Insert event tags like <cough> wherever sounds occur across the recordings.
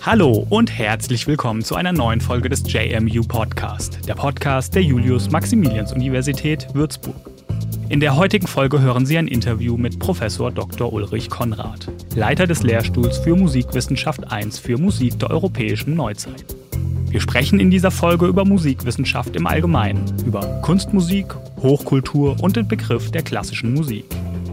Hallo und herzlich willkommen zu einer neuen Folge des JMU Podcast, der Podcast der Julius-Maximilians-Universität Würzburg. In der heutigen Folge hören Sie ein Interview mit Professor Dr. Ulrich Konrad, Leiter des Lehrstuhls für Musikwissenschaft I für Musik der europäischen Neuzeit. Wir sprechen in dieser Folge über Musikwissenschaft im Allgemeinen, über Kunstmusik, Hochkultur und den Begriff der klassischen Musik.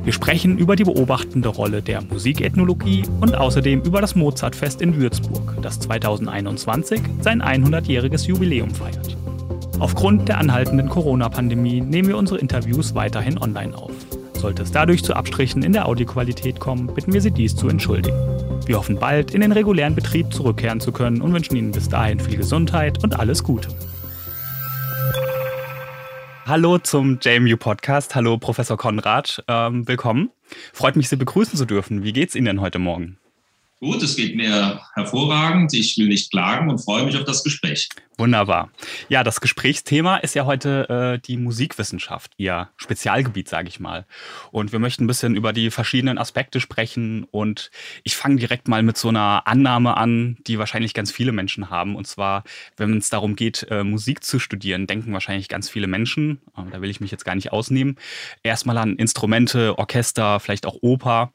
Wir sprechen über die beobachtende Rolle der Musikethnologie und außerdem über das Mozartfest in Würzburg, das 2021 sein 100-jähriges Jubiläum feiert. Aufgrund der anhaltenden Corona-Pandemie nehmen wir unsere Interviews weiterhin online auf. Sollte es dadurch zu Abstrichen in der Audioqualität kommen, bitten wir Sie dies zu entschuldigen. Wir hoffen bald in den regulären Betrieb zurückkehren zu können und wünschen Ihnen bis dahin viel Gesundheit und alles Gute. Hallo zum JMU Podcast. Hallo Professor Konrad. Ähm, willkommen. Freut mich, Sie begrüßen zu dürfen. Wie geht's Ihnen denn heute Morgen? Gut, es geht mir hervorragend. Ich will nicht klagen und freue mich auf das Gespräch. Wunderbar. Ja, das Gesprächsthema ist ja heute äh, die Musikwissenschaft, Ihr Spezialgebiet, sage ich mal. Und wir möchten ein bisschen über die verschiedenen Aspekte sprechen. Und ich fange direkt mal mit so einer Annahme an, die wahrscheinlich ganz viele Menschen haben. Und zwar, wenn es darum geht, äh, Musik zu studieren, denken wahrscheinlich ganz viele Menschen, äh, da will ich mich jetzt gar nicht ausnehmen, erstmal an Instrumente, Orchester, vielleicht auch Oper.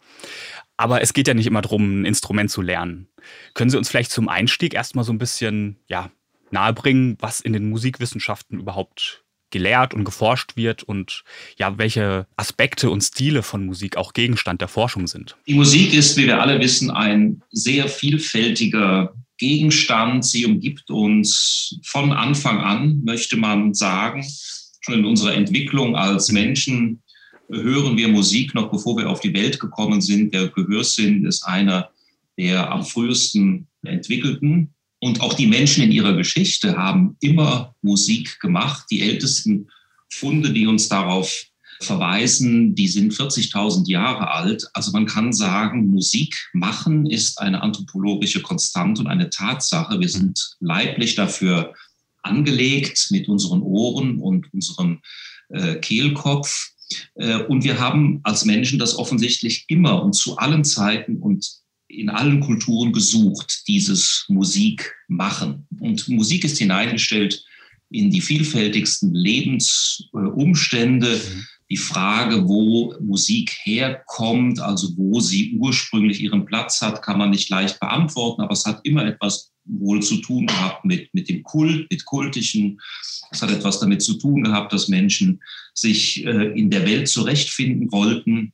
Aber es geht ja nicht immer darum, ein Instrument zu lernen. Können Sie uns vielleicht zum Einstieg erstmal so ein bisschen ja, nahebringen, was in den Musikwissenschaften überhaupt gelehrt und geforscht wird und ja, welche Aspekte und Stile von Musik auch Gegenstand der Forschung sind? Die Musik ist, wie wir alle wissen, ein sehr vielfältiger Gegenstand. Sie umgibt uns von Anfang an, möchte man sagen, schon in unserer Entwicklung als Menschen hören wir Musik noch bevor wir auf die Welt gekommen sind. Der Gehörsinn ist einer der am frühesten entwickelten. Und auch die Menschen in ihrer Geschichte haben immer Musik gemacht. Die ältesten Funde, die uns darauf verweisen, die sind 40.000 Jahre alt. Also man kann sagen, Musik machen ist eine anthropologische Konstante und eine Tatsache. Wir sind leiblich dafür angelegt mit unseren Ohren und unserem äh, Kehlkopf. Äh, und wir haben als Menschen das offensichtlich immer und zu allen Zeiten und in allen Kulturen gesucht, dieses Musik machen. Und Musik ist hineingestellt in die vielfältigsten Lebensumstände. Mhm. Die Frage, wo Musik herkommt, also wo sie ursprünglich ihren Platz hat, kann man nicht leicht beantworten, aber es hat immer etwas wohl zu tun gehabt mit, mit dem Kult, mit Kultischen. Es hat etwas damit zu tun gehabt, dass Menschen sich äh, in der Welt zurechtfinden wollten.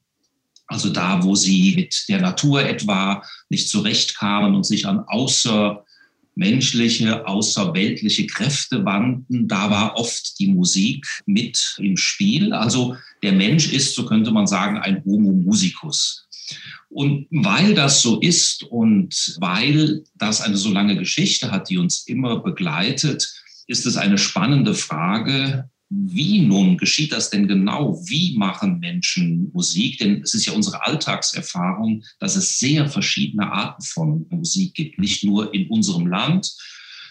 Also da, wo sie mit der Natur etwa nicht zurechtkamen und sich an außermenschliche, außerweltliche Kräfte wandten, da war oft die Musik mit im Spiel. Also der Mensch ist, so könnte man sagen, ein Homo musicus. Und weil das so ist und weil das eine so lange Geschichte hat, die uns immer begleitet, ist es eine spannende Frage, wie nun geschieht das denn genau? Wie machen Menschen Musik? Denn es ist ja unsere Alltagserfahrung, dass es sehr verschiedene Arten von Musik gibt. Nicht nur in unserem Land,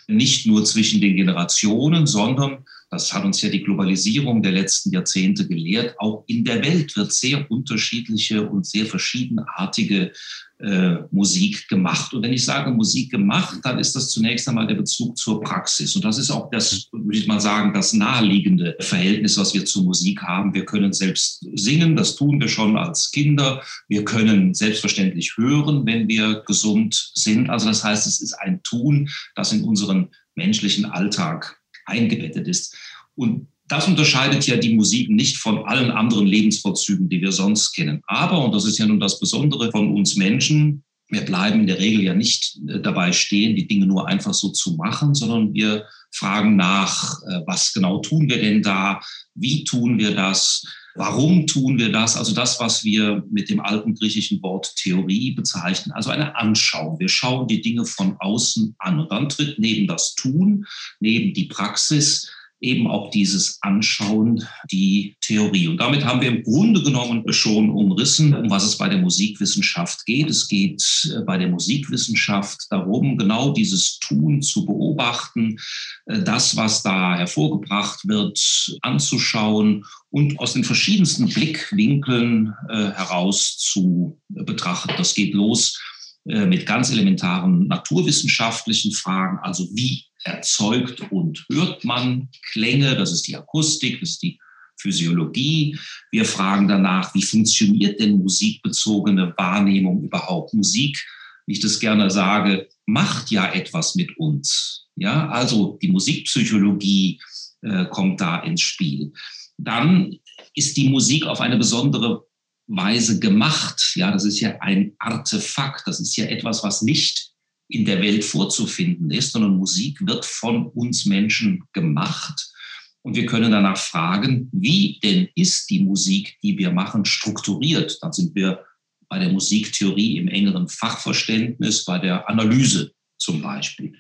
nicht nur zwischen den Generationen, sondern, das hat uns ja die Globalisierung der letzten Jahrzehnte gelehrt, auch in der Welt wird sehr unterschiedliche und sehr verschiedenartige äh, Musik gemacht. Und wenn ich sage Musik gemacht, dann ist das zunächst einmal der Bezug zur Praxis. Und das ist auch das, würde ich mal sagen, das naheliegende Verhältnis, was wir zur Musik haben. Wir können selbst singen, das tun wir schon als Kinder. Wir können selbstverständlich hören, wenn wir gesund sind. Also das heißt, es ist ein Tun, das in unseren menschlichen Alltag eingebettet ist. Und das unterscheidet ja die Musik nicht von allen anderen Lebensvorzügen, die wir sonst kennen. Aber, und das ist ja nun das Besondere von uns Menschen, wir bleiben in der Regel ja nicht äh, dabei stehen, die Dinge nur einfach so zu machen, sondern wir fragen nach, äh, was genau tun wir denn da? Wie tun wir das? Warum tun wir das? Also das, was wir mit dem alten griechischen Wort Theorie bezeichnen, also eine Anschauung. Wir schauen die Dinge von außen an und dann tritt neben das Tun, neben die Praxis eben auch dieses Anschauen, die Theorie. Und damit haben wir im Grunde genommen schon umrissen, um was es bei der Musikwissenschaft geht. Es geht äh, bei der Musikwissenschaft darum, genau dieses Tun zu beobachten, äh, das, was da hervorgebracht wird, anzuschauen und aus den verschiedensten Blickwinkeln äh, heraus zu betrachten. Das geht los mit ganz elementaren naturwissenschaftlichen Fragen, also wie erzeugt und hört man Klänge, das ist die Akustik, das ist die Physiologie. Wir fragen danach, wie funktioniert denn musikbezogene Wahrnehmung überhaupt? Musik, wie ich das gerne sage, macht ja etwas mit uns. Ja, also die Musikpsychologie äh, kommt da ins Spiel. Dann ist die Musik auf eine besondere Weise gemacht. Ja, das ist ja ein Artefakt. Das ist ja etwas, was nicht in der Welt vorzufinden ist, sondern Musik wird von uns Menschen gemacht. Und wir können danach fragen, wie denn ist die Musik, die wir machen, strukturiert? Dann sind wir bei der Musiktheorie im engeren Fachverständnis, bei der Analyse zum Beispiel.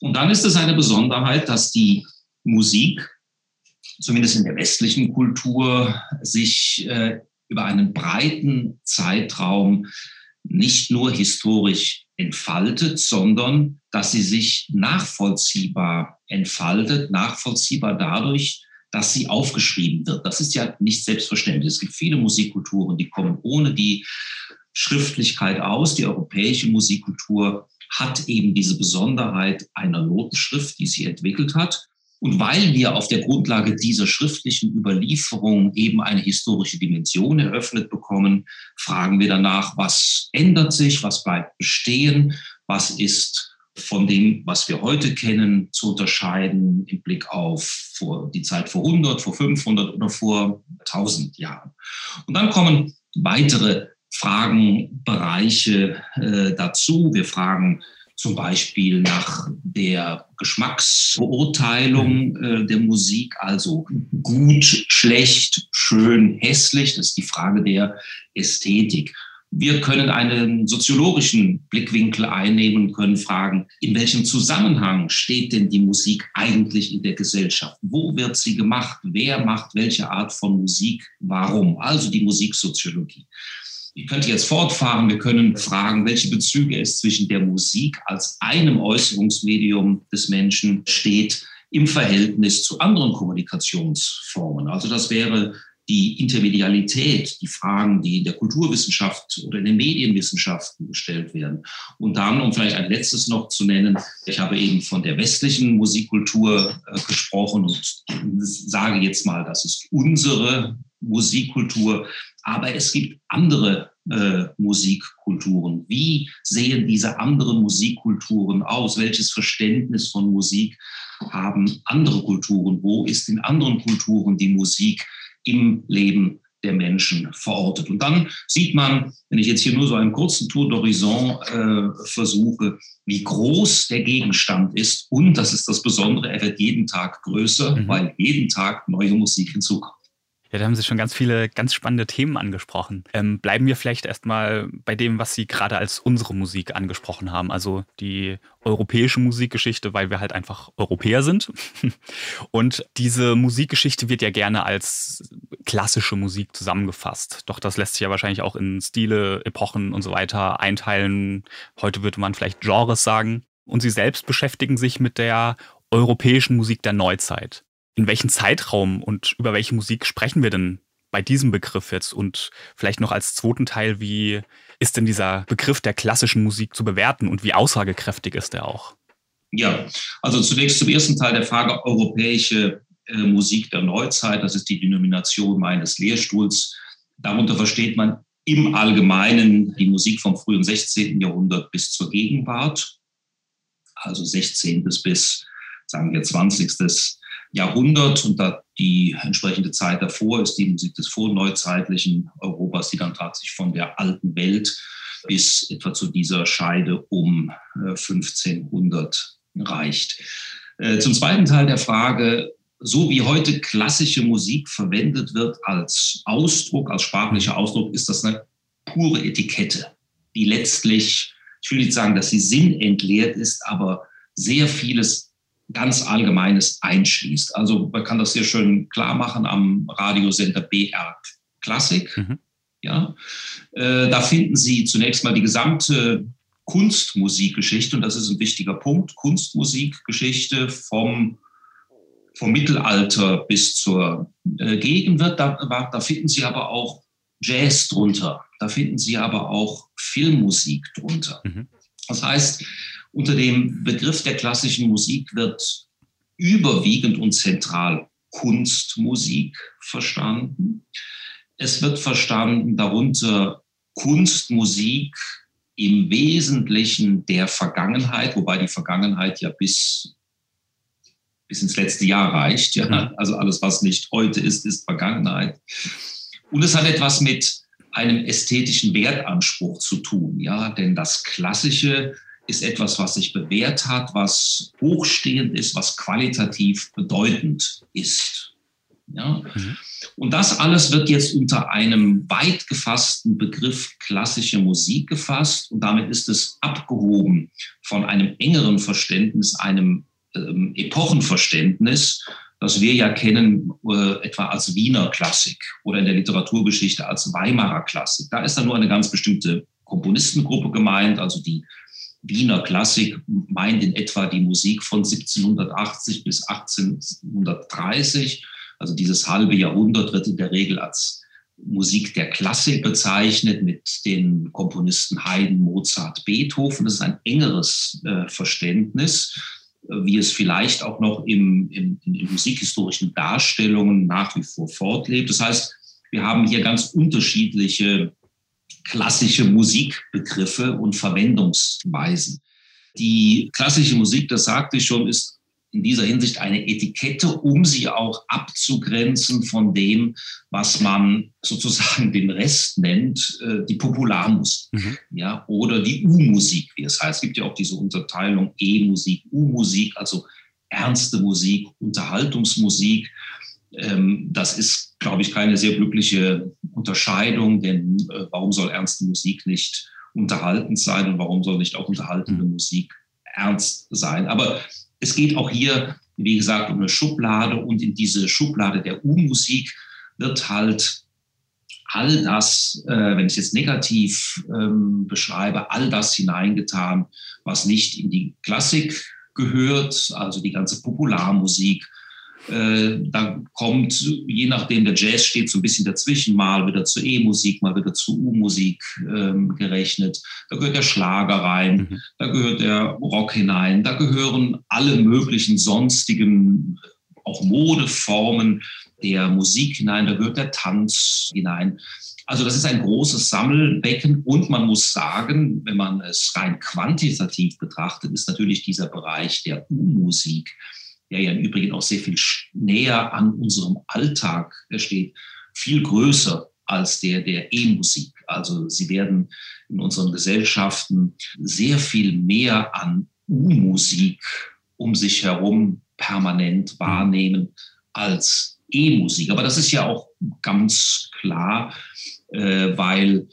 Und dann ist es eine Besonderheit, dass die Musik, zumindest in der westlichen Kultur, sich äh, über einen breiten Zeitraum nicht nur historisch entfaltet, sondern dass sie sich nachvollziehbar entfaltet, nachvollziehbar dadurch, dass sie aufgeschrieben wird. Das ist ja nicht selbstverständlich. Es gibt viele Musikkulturen, die kommen ohne die Schriftlichkeit aus. Die europäische Musikkultur hat eben diese Besonderheit einer Notenschrift, die sie entwickelt hat. Und weil wir auf der Grundlage dieser schriftlichen Überlieferung eben eine historische Dimension eröffnet bekommen, fragen wir danach, was ändert sich, was bleibt bestehen, was ist von dem, was wir heute kennen, zu unterscheiden im Blick auf die Zeit vor 100, vor 500 oder vor 1000 Jahren. Und dann kommen weitere Fragenbereiche äh, dazu. Wir fragen zum Beispiel nach der Geschmacksbeurteilung äh, der Musik, also gut, schlecht, schön, hässlich. Das ist die Frage der Ästhetik. Wir können einen soziologischen Blickwinkel einnehmen, können fragen, in welchem Zusammenhang steht denn die Musik eigentlich in der Gesellschaft? Wo wird sie gemacht? Wer macht welche Art von Musik? Warum? Also die Musiksoziologie. Ich könnte jetzt fortfahren. Wir können fragen, welche Bezüge es zwischen der Musik als einem Äußerungsmedium des Menschen steht im Verhältnis zu anderen Kommunikationsformen. Also das wäre die Intermedialität, die Fragen, die in der Kulturwissenschaft oder in den Medienwissenschaften gestellt werden. Und dann, um vielleicht ein letztes noch zu nennen, ich habe eben von der westlichen Musikkultur äh, gesprochen und sage jetzt mal, das ist unsere Musikkultur. Aber es gibt andere äh, Musikkulturen. Wie sehen diese anderen Musikkulturen aus? Welches Verständnis von Musik haben andere Kulturen? Wo ist in anderen Kulturen die Musik im Leben der Menschen verortet? Und dann sieht man, wenn ich jetzt hier nur so einen kurzen Tour d'Horizon äh, versuche, wie groß der Gegenstand ist. Und das ist das Besondere, er wird jeden Tag größer, mhm. weil jeden Tag neue Musik hinzukommt. Ja, da haben Sie schon ganz viele ganz spannende Themen angesprochen. Ähm, bleiben wir vielleicht erstmal bei dem, was Sie gerade als unsere Musik angesprochen haben, also die europäische Musikgeschichte, weil wir halt einfach Europäer sind. <laughs> Und diese Musikgeschichte wird ja gerne als klassische Musik zusammengefasst. Doch das lässt sich ja wahrscheinlich auch in Stile, Epochen und so weiter einteilen. Heute würde man vielleicht Genres sagen. Und Sie selbst beschäftigen sich mit der europäischen Musik der Neuzeit in welchem Zeitraum und über welche Musik sprechen wir denn bei diesem Begriff jetzt? Und vielleicht noch als zweiten Teil, wie ist denn dieser Begriff der klassischen Musik zu bewerten und wie aussagekräftig ist er auch? Ja, also zunächst zum ersten Teil der Frage europäische äh, Musik der Neuzeit. Das ist die Denomination meines Lehrstuhls. Darunter versteht man im Allgemeinen die Musik vom frühen 16. Jahrhundert bis zur Gegenwart, also 16. bis, sagen wir, 20. Jahrhundert und da die entsprechende Zeit davor ist die Musik des vorneuzeitlichen Europas, die dann tatsächlich von der alten Welt bis etwa zu dieser Scheide um 1500 äh, reicht. Äh, zum zweiten Teil der Frage, so wie heute klassische Musik verwendet wird als Ausdruck, als sprachlicher Ausdruck, ist das eine pure Etikette, die letztlich, ich will nicht sagen, dass sie sinnentleert ist, aber sehr vieles ganz Allgemeines einschließt. Also man kann das sehr schön klar machen am Radiosender BR Klassik. Mhm. Ja, äh, da finden Sie zunächst mal die gesamte Kunstmusikgeschichte und das ist ein wichtiger Punkt. Kunstmusikgeschichte vom vom Mittelalter bis zur äh, Gegenwart. Da, da finden Sie aber auch Jazz drunter. Da finden Sie aber auch Filmmusik drunter. Mhm. Das heißt, unter dem Begriff der klassischen Musik wird überwiegend und zentral Kunstmusik verstanden. Es wird verstanden darunter Kunstmusik im Wesentlichen der Vergangenheit, wobei die Vergangenheit ja bis, bis ins letzte Jahr reicht. Ja? Mhm. Also alles, was nicht heute ist, ist Vergangenheit. Und es hat etwas mit einem ästhetischen Wertanspruch zu tun, ja, denn das Klassische ist etwas, was sich bewährt hat, was hochstehend ist, was qualitativ bedeutend ist. Ja? Mhm. Und das alles wird jetzt unter einem weit gefassten Begriff klassische Musik gefasst und damit ist es abgehoben von einem engeren Verständnis, einem ähm, Epochenverständnis, das wir ja kennen äh, etwa als Wiener Klassik oder in der Literaturgeschichte als Weimarer Klassik. Da ist dann nur eine ganz bestimmte Komponistengruppe gemeint, also die Wiener Klassik meint in etwa die Musik von 1780 bis 1830. Also dieses halbe Jahrhundert wird in der Regel als Musik der Klassik bezeichnet mit den Komponisten Haydn, Mozart, Beethoven. Das ist ein engeres äh, Verständnis, wie es vielleicht auch noch im, im, in musikhistorischen Darstellungen nach wie vor fortlebt. Das heißt, wir haben hier ganz unterschiedliche klassische Musikbegriffe und Verwendungsweisen. Die klassische Musik, das sagte ich schon, ist in dieser Hinsicht eine Etikette, um sie auch abzugrenzen von dem, was man sozusagen den Rest nennt, äh, die Popularmusik mhm. ja, oder die U-Musik, wie es heißt. Es gibt ja auch diese Unterteilung E-Musik, U-Musik, also ernste Musik, Unterhaltungsmusik. Ähm, das ist, glaube ich, keine sehr glückliche Unterscheidung, denn äh, warum soll ernste Musik nicht unterhaltend sein und warum soll nicht auch unterhaltende mhm. Musik ernst sein? Aber es geht auch hier, wie gesagt, um eine Schublade und in diese Schublade der U-Musik wird halt all das, äh, wenn ich es jetzt negativ ähm, beschreibe, all das hineingetan, was nicht in die Klassik gehört, also die ganze Popularmusik, äh, da kommt, je nachdem, der Jazz steht so ein bisschen dazwischen, mal wieder zur E-Musik, mal wieder zur U-Musik ähm, gerechnet. Da gehört der Schlager rein, mhm. da gehört der Rock hinein, da gehören alle möglichen sonstigen, auch Modeformen der Musik hinein, da gehört der Tanz hinein. Also das ist ein großes Sammelbecken und man muss sagen, wenn man es rein quantitativ betrachtet, ist natürlich dieser Bereich der U-Musik der ja im Übrigen auch sehr viel näher an unserem Alltag steht, viel größer als der der E-Musik. Also sie werden in unseren Gesellschaften sehr viel mehr an U-Musik um sich herum permanent wahrnehmen als E-Musik. Aber das ist ja auch ganz klar, äh, weil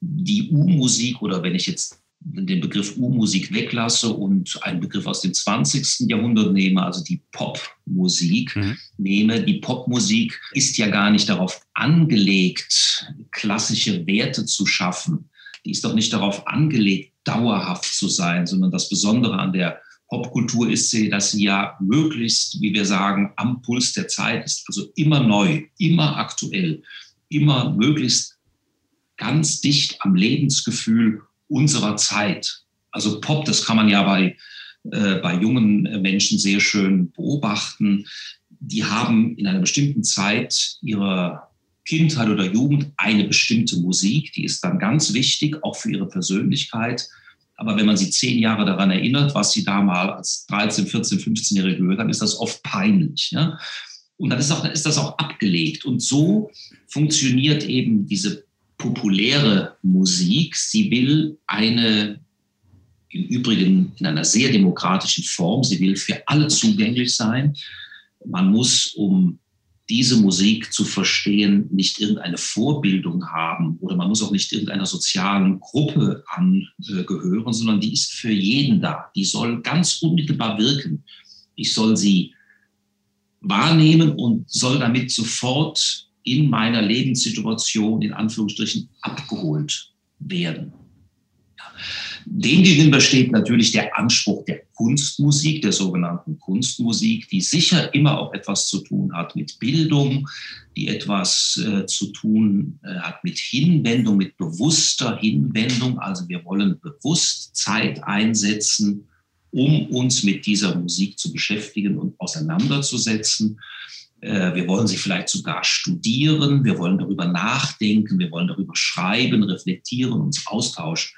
die U-Musik oder wenn ich jetzt den Begriff U-Musik weglasse und einen Begriff aus dem 20. Jahrhundert nehme, also die Popmusik mhm. nehme. Die Popmusik ist ja gar nicht darauf angelegt, klassische Werte zu schaffen. Die ist doch nicht darauf angelegt, dauerhaft zu sein, sondern das Besondere an der Popkultur ist sie, dass sie ja möglichst, wie wir sagen, am Puls der Zeit ist, also immer neu, immer aktuell, immer möglichst ganz dicht am Lebensgefühl unserer Zeit. Also Pop, das kann man ja bei, äh, bei jungen Menschen sehr schön beobachten. Die haben in einer bestimmten Zeit ihrer Kindheit oder Jugend eine bestimmte Musik, die ist dann ganz wichtig, auch für ihre Persönlichkeit. Aber wenn man sie zehn Jahre daran erinnert, was sie da mal als 13, 14, 15-Jährige gehört haben, ist das oft peinlich. Ja? Und dann ist, auch, dann ist das auch abgelegt. Und so funktioniert eben diese populäre Musik. Sie will eine, im Übrigen in einer sehr demokratischen Form, sie will für alle zugänglich sein. Man muss, um diese Musik zu verstehen, nicht irgendeine Vorbildung haben oder man muss auch nicht irgendeiner sozialen Gruppe angehören, sondern die ist für jeden da. Die soll ganz unmittelbar wirken Ich soll sie wahrnehmen und soll damit sofort in meiner Lebenssituation in Anführungsstrichen abgeholt werden. Dem gegenüber steht natürlich der Anspruch der Kunstmusik, der sogenannten Kunstmusik, die sicher immer auch etwas zu tun hat mit Bildung, die etwas äh, zu tun äh, hat mit Hinwendung, mit bewusster Hinwendung. Also wir wollen bewusst Zeit einsetzen, um uns mit dieser Musik zu beschäftigen und auseinanderzusetzen. Äh, wir wollen sie vielleicht sogar studieren, wir wollen darüber nachdenken, wir wollen darüber schreiben, reflektieren, uns austauschen.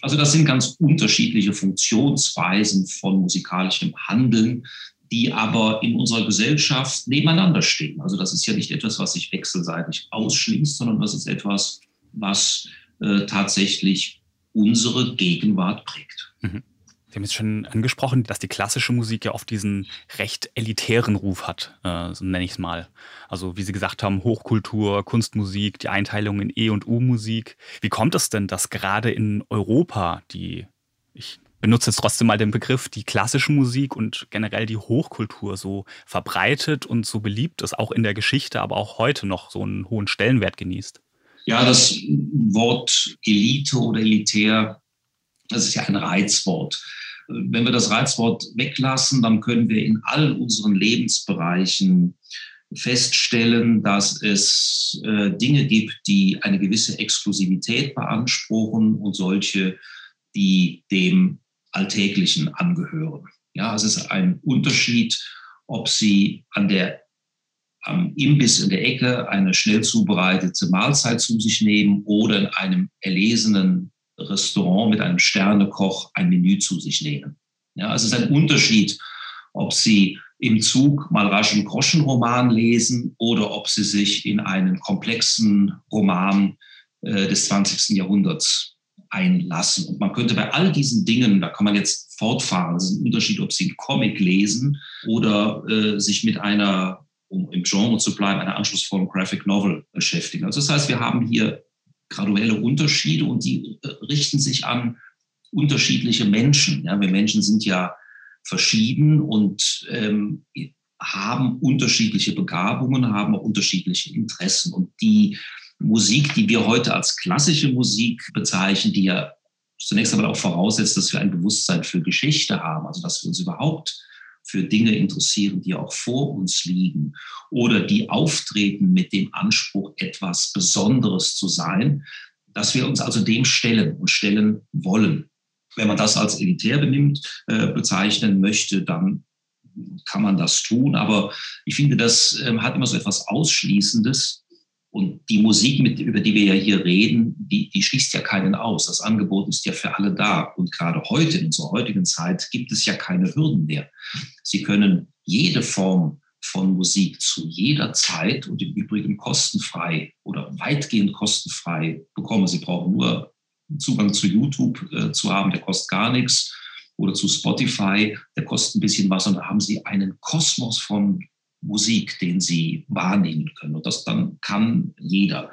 Also das sind ganz unterschiedliche Funktionsweisen von musikalischem Handeln, die aber in unserer Gesellschaft nebeneinander stehen. Also das ist ja nicht etwas, was sich wechselseitig ausschließt, sondern das ist etwas, was äh, tatsächlich unsere Gegenwart prägt. Mhm. Sie haben jetzt schon angesprochen, dass die klassische Musik ja oft diesen recht elitären Ruf hat, äh, so nenne ich es mal. Also wie Sie gesagt haben, Hochkultur, Kunstmusik, die Einteilung in E- und U-Musik. Wie kommt es denn, dass gerade in Europa die, ich benutze jetzt trotzdem mal den Begriff, die klassische Musik und generell die Hochkultur so verbreitet und so beliebt ist, auch in der Geschichte, aber auch heute noch so einen hohen Stellenwert genießt? Ja, das Wort Elite oder elitär das ist ja ein Reizwort. Wenn wir das Reizwort weglassen, dann können wir in all unseren Lebensbereichen feststellen, dass es äh, Dinge gibt, die eine gewisse Exklusivität beanspruchen und solche, die dem Alltäglichen angehören. Ja, es ist ein Unterschied, ob Sie an der am Imbiss in der Ecke eine schnell zubereitete Mahlzeit zu sich nehmen oder in einem erlesenen Restaurant mit einem Sternekoch ein Menü zu sich nehmen. Ja, es ist ein Unterschied, ob Sie im Zug mal rasch einen Groschenroman lesen oder ob Sie sich in einen komplexen Roman äh, des 20. Jahrhunderts einlassen. Und man könnte bei all diesen Dingen, da kann man jetzt fortfahren, es ist ein Unterschied, ob Sie einen Comic lesen oder äh, sich mit einer, um im Genre zu bleiben, einer anspruchsvollen Graphic Novel beschäftigen. Also das heißt, wir haben hier graduelle Unterschiede und die äh, richten sich an unterschiedliche Menschen. Ja, wir Menschen sind ja verschieden und ähm, haben unterschiedliche Begabungen, haben auch unterschiedliche Interessen. Und die Musik, die wir heute als klassische Musik bezeichnen, die ja zunächst einmal auch voraussetzt, dass wir ein Bewusstsein für Geschichte haben, also dass wir uns überhaupt für Dinge interessieren, die auch vor uns liegen oder die auftreten mit dem Anspruch, etwas Besonderes zu sein, dass wir uns also dem stellen und stellen wollen. Wenn man das als elitär benimmt, äh, bezeichnen möchte, dann kann man das tun. Aber ich finde, das äh, hat immer so etwas Ausschließendes. Und die Musik, mit, über die wir ja hier reden, die, die schließt ja keinen aus. Das Angebot ist ja für alle da. Und gerade heute, in unserer heutigen Zeit, gibt es ja keine Hürden mehr. Sie können jede Form von Musik zu jeder Zeit und im Übrigen kostenfrei oder weitgehend kostenfrei bekommen. Sie brauchen nur Zugang zu YouTube äh, zu haben, der kostet gar nichts, oder zu Spotify, der kostet ein bisschen was und da haben Sie einen Kosmos von Musik, den sie wahrnehmen können. Und das dann kann jeder.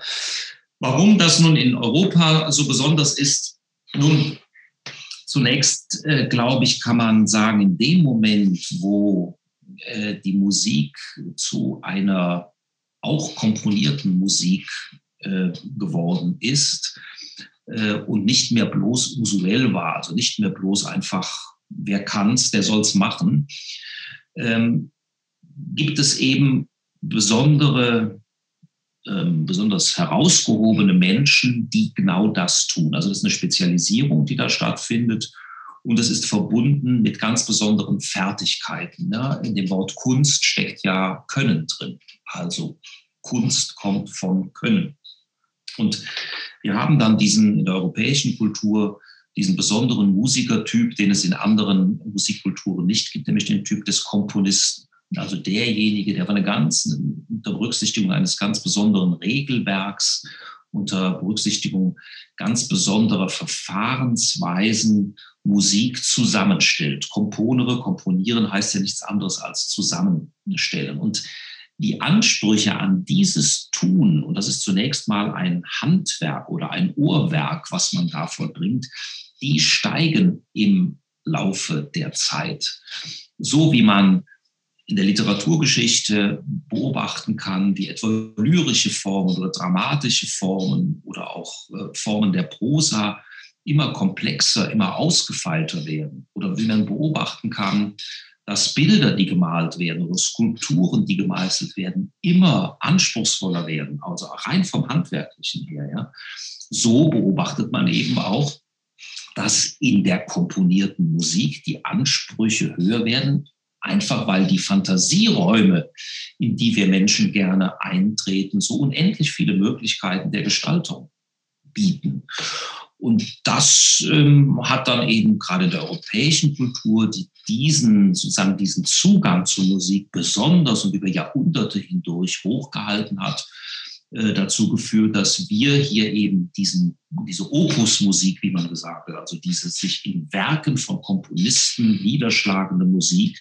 Warum das nun in Europa so besonders ist, nun, zunächst äh, glaube ich, kann man sagen, in dem Moment, wo äh, die Musik zu einer auch komponierten Musik äh, geworden ist äh, und nicht mehr bloß usuell war, also nicht mehr bloß einfach, wer kann's, der soll's machen, ähm, gibt es eben besondere, ähm, besonders herausgehobene Menschen, die genau das tun. Also das ist eine Spezialisierung, die da stattfindet. Und es ist verbunden mit ganz besonderen Fertigkeiten. Ne? In dem Wort Kunst steckt ja Können drin. Also Kunst kommt von Können. Und wir haben dann diesen in der europäischen Kultur diesen besonderen Musikertyp, den es in anderen Musikkulturen nicht gibt, nämlich den Typ des Komponisten. Also derjenige, der von einer ganzen, unter Berücksichtigung eines ganz besonderen Regelwerks, unter Berücksichtigung ganz besonderer Verfahrensweisen Musik zusammenstellt. Komponere, komponieren heißt ja nichts anderes als zusammenstellen. Und die Ansprüche an dieses Tun, und das ist zunächst mal ein Handwerk oder ein Uhrwerk, was man da vollbringt, die steigen im Laufe der Zeit. So wie man in der Literaturgeschichte beobachten kann, wie etwa lyrische Formen oder dramatische Formen oder auch äh, Formen der Prosa immer komplexer, immer ausgefeilter werden. Oder wie man beobachten kann, dass Bilder, die gemalt werden oder Skulpturen, die gemeißelt werden, immer anspruchsvoller werden, also rein vom Handwerklichen her. Ja. So beobachtet man eben auch, dass in der komponierten Musik die Ansprüche höher werden, einfach weil die Fantasieräume, in die wir Menschen gerne eintreten, so unendlich viele Möglichkeiten der Gestaltung bieten. Und das ähm, hat dann eben gerade der europäischen Kultur, die diesen, sozusagen diesen Zugang zur Musik besonders und über Jahrhunderte hindurch hochgehalten hat, äh, dazu geführt, dass wir hier eben diesen, diese Opusmusik, wie man gesagt hat, also diese sich in Werken von Komponisten niederschlagende Musik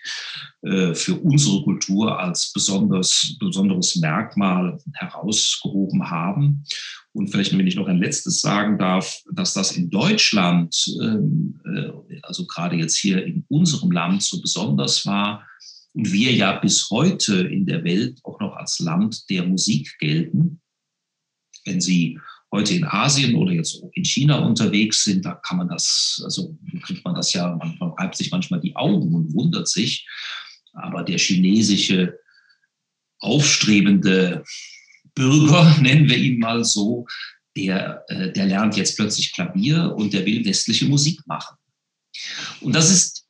äh, für unsere Kultur als besonders, besonderes Merkmal herausgehoben haben. Und vielleicht, wenn ich noch ein letztes sagen darf, dass das in Deutschland, ähm, äh, also gerade jetzt hier in unserem Land so besonders war, und wir ja bis heute in der Welt auch noch als Land der Musik gelten. Wenn Sie heute in Asien oder jetzt in China unterwegs sind, da kann man das, also kriegt man das ja, man, reibt sich manchmal die Augen und wundert sich. Aber der chinesische aufstrebende Bürger, <laughs> nennen wir ihn mal so, der, äh, der lernt jetzt plötzlich Klavier und der will westliche Musik machen. Und das ist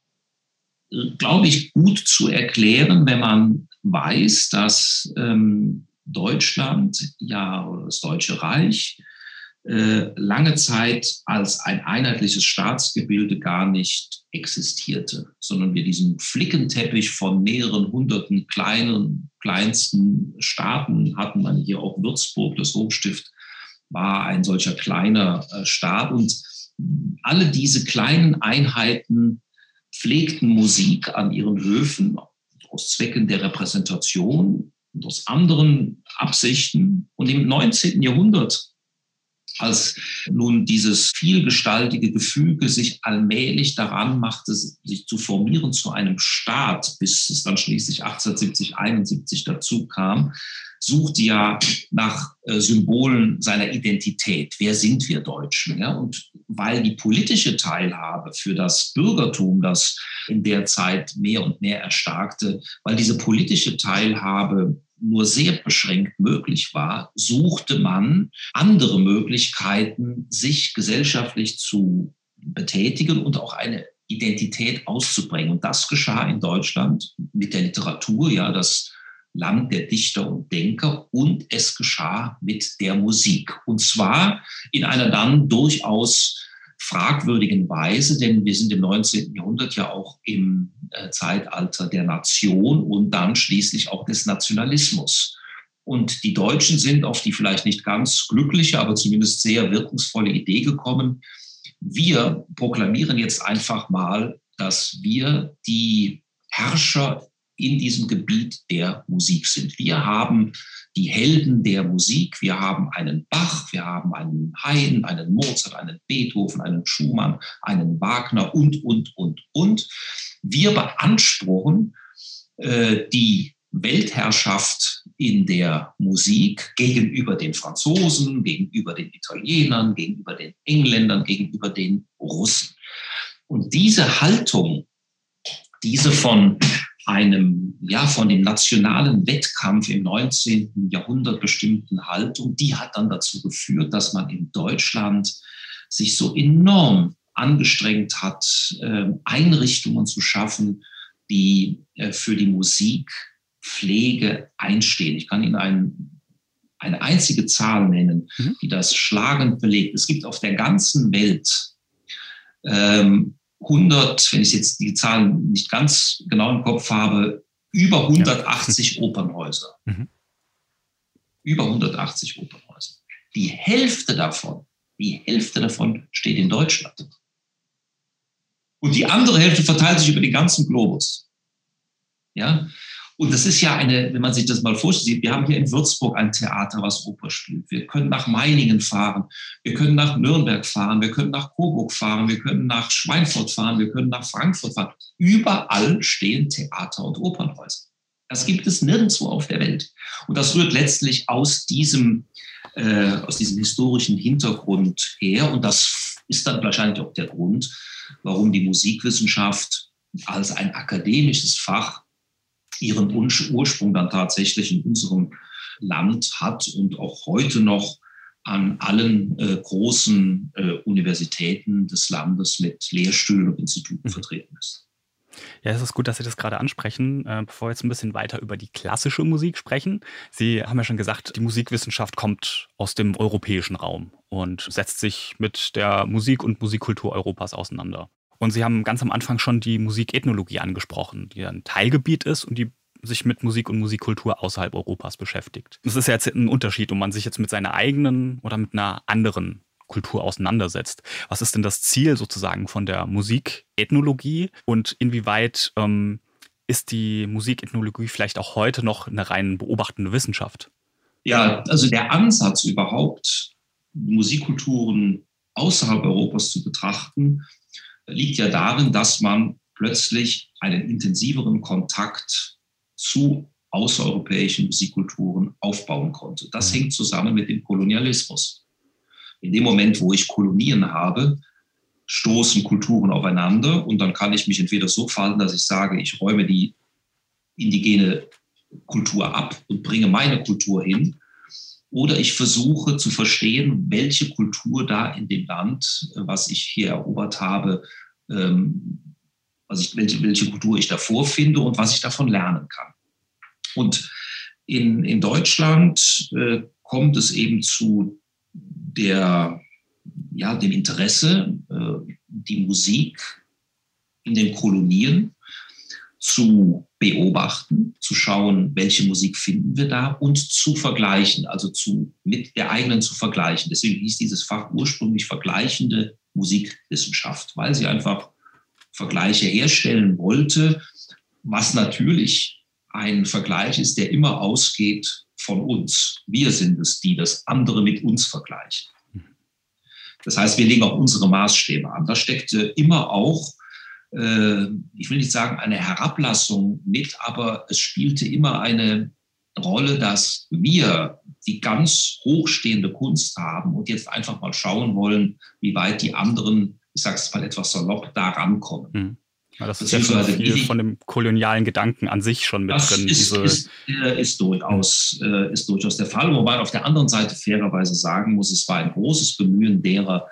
glaube ich, gut zu erklären, wenn man weiß, dass ähm, Deutschland, ja, das Deutsche Reich, äh, lange Zeit als ein einheitliches Staatsgebilde gar nicht existierte, sondern wir diesen Flickenteppich von mehreren hunderten kleinen, kleinsten Staaten hatten. Man hier auch Würzburg, das Hochstift, war ein solcher kleiner äh, Staat und alle diese kleinen Einheiten pflegten Musik an ihren Höfen aus Zwecken der Repräsentation und aus anderen Absichten. Und im 19. Jahrhundert, als nun dieses vielgestaltige Gefüge sich allmählich daran machte, sich zu formieren zu einem Staat, bis es dann schließlich 1870, 71 dazu kam, sucht ja nach äh, Symbolen seiner Identität. Wer sind wir Deutschen? Ja? Und weil die politische Teilhabe für das Bürgertum, das in der Zeit mehr und mehr erstarkte, weil diese politische Teilhabe nur sehr beschränkt möglich war, suchte man andere Möglichkeiten, sich gesellschaftlich zu betätigen und auch eine Identität auszubringen. Und das geschah in Deutschland mit der Literatur, ja, das Land der Dichter und Denker und es geschah mit der Musik. Und zwar in einer dann durchaus fragwürdigen Weise, denn wir sind im 19. Jahrhundert ja auch im äh, Zeitalter der Nation und dann schließlich auch des Nationalismus. Und die Deutschen sind auf die vielleicht nicht ganz glückliche, aber zumindest sehr wirkungsvolle Idee gekommen. Wir proklamieren jetzt einfach mal, dass wir die Herrscher in diesem Gebiet der Musik sind. Wir haben die Helden der Musik. Wir haben einen Bach, wir haben einen Haydn, einen Mozart, einen Beethoven, einen Schumann, einen Wagner und, und, und, und. Wir beanspruchen äh, die Weltherrschaft in der Musik gegenüber den Franzosen, gegenüber den Italienern, gegenüber den Engländern, gegenüber den Russen. Und diese Haltung, diese von einem, ja, von dem nationalen Wettkampf im 19. Jahrhundert bestimmten Haltung, die hat dann dazu geführt, dass man in Deutschland sich so enorm angestrengt hat, ähm, Einrichtungen zu schaffen, die äh, für die Musikpflege einstehen. Ich kann Ihnen ein, eine einzige Zahl nennen, mhm. die das schlagend belegt. Es gibt auf der ganzen Welt ähm, 100, wenn ich jetzt die Zahlen nicht ganz genau im Kopf habe, über 180 ja. <laughs> Opernhäuser. Mhm. Über 180 Opernhäuser. Die Hälfte davon, die Hälfte davon steht in Deutschland. Und die andere Hälfte verteilt sich über den ganzen Globus. Ja, und das ist ja eine, wenn man sich das mal vorstellt, wir haben hier in Würzburg ein Theater, was Oper spielt. Wir können nach Meiningen fahren, wir können nach Nürnberg fahren, wir können nach Coburg fahren, wir können nach Schweinfurt fahren, wir können nach Frankfurt fahren. Überall stehen Theater und Opernhäuser. Das gibt es nirgendwo auf der Welt. Und das rührt letztlich aus diesem, äh, aus diesem historischen Hintergrund her. Und das ist dann wahrscheinlich auch der Grund, warum die Musikwissenschaft als ein akademisches Fach ihren Ursprung dann tatsächlich in unserem Land hat und auch heute noch an allen äh, großen äh, Universitäten des Landes mit Lehrstühlen und Instituten mhm. vertreten ist. Ja, es ist gut, dass Sie das gerade ansprechen. Äh, bevor wir jetzt ein bisschen weiter über die klassische Musik sprechen. Sie haben ja schon gesagt, die Musikwissenschaft kommt aus dem europäischen Raum und setzt sich mit der Musik und Musikkultur Europas auseinander. Und Sie haben ganz am Anfang schon die Musikethnologie angesprochen, die ein Teilgebiet ist und die sich mit Musik und Musikkultur außerhalb Europas beschäftigt. Das ist ja jetzt ein Unterschied, ob man sich jetzt mit seiner eigenen oder mit einer anderen Kultur auseinandersetzt. Was ist denn das Ziel sozusagen von der Musikethnologie und inwieweit ähm, ist die Musikethnologie vielleicht auch heute noch eine rein beobachtende Wissenschaft? Ja, also der Ansatz überhaupt, Musikkulturen außerhalb Europas zu betrachten, liegt ja darin, dass man plötzlich einen intensiveren Kontakt zu außereuropäischen Musikkulturen aufbauen konnte. Das mhm. hängt zusammen mit dem Kolonialismus. In dem Moment, wo ich Kolonien habe, stoßen Kulturen aufeinander und dann kann ich mich entweder so verhalten, dass ich sage, ich räume die indigene Kultur ab und bringe meine Kultur hin, oder ich versuche zu verstehen, welche Kultur da in dem Land, was ich hier erobert habe, ähm, was ich, welche, welche Kultur ich da vorfinde und was ich davon lernen kann. Und in, in Deutschland äh, kommt es eben zu der, ja, dem Interesse, äh, die Musik in den Kolonien zu beobachten, zu schauen, welche Musik finden wir da und zu vergleichen, also zu, mit der eigenen zu vergleichen. Deswegen hieß dieses Fach ursprünglich vergleichende Musikwissenschaft, weil sie einfach Vergleiche herstellen wollte, was natürlich ein Vergleich ist, der immer ausgeht von uns. Wir sind es, die das andere mit uns vergleichen. Das heißt, wir legen auch unsere Maßstäbe an. Da steckte immer auch, ich will nicht sagen eine Herablassung mit, aber es spielte immer eine Rolle, dass wir die ganz hochstehende Kunst haben und jetzt einfach mal schauen wollen, wie weit die anderen, ich sage es mal etwas salopp, da rankommen. Mhm. Ja, das ist ja schon viel von dem kolonialen Gedanken an sich schon mit das drin. Ist, ist, äh, ist, durchaus, äh, ist durchaus der Fall. Wobei man auf der anderen Seite fairerweise sagen muss, es war ein großes Bemühen derer,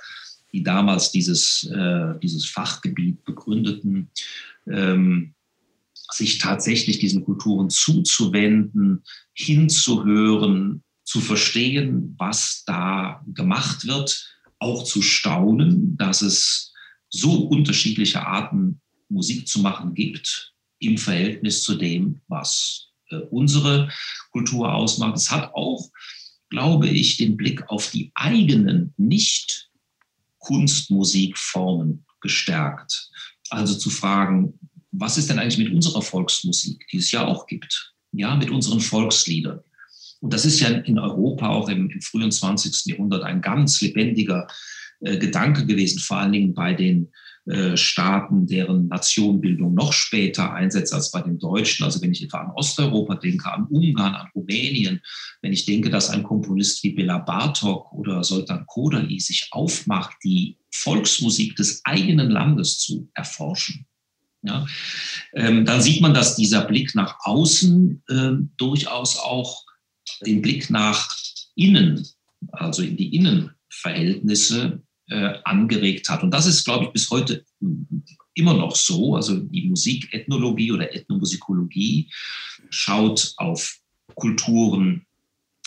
die damals dieses, äh, dieses Fachgebiet begründeten, ähm, sich tatsächlich diesen Kulturen zuzuwenden, hinzuhören, zu verstehen, was da gemacht wird, auch zu staunen, dass es so unterschiedliche Arten Musik zu machen gibt im Verhältnis zu dem, was äh, unsere Kultur ausmacht. Es hat auch, glaube ich, den Blick auf die eigenen nicht Kunstmusikformen gestärkt. Also zu fragen, was ist denn eigentlich mit unserer Volksmusik, die es ja auch gibt, ja, mit unseren Volksliedern. Und das ist ja in Europa auch im, im frühen 20. Jahrhundert ein ganz lebendiger äh, Gedanke gewesen, vor allen Dingen bei den Staaten, deren Nationenbildung noch später einsetzt als bei den Deutschen. Also wenn ich etwa an Osteuropa denke, an Ungarn, an Rumänien, wenn ich denke, dass ein Komponist wie Bela Bartok oder Soltan Kodaly sich aufmacht, die Volksmusik des eigenen Landes zu erforschen, ja, ähm, dann sieht man, dass dieser Blick nach außen äh, durchaus auch den Blick nach innen, also in die Innenverhältnisse äh, angeregt hat. Und das ist, glaube ich, bis heute immer noch so. Also die Musikethnologie oder Ethnomusikologie schaut auf Kulturen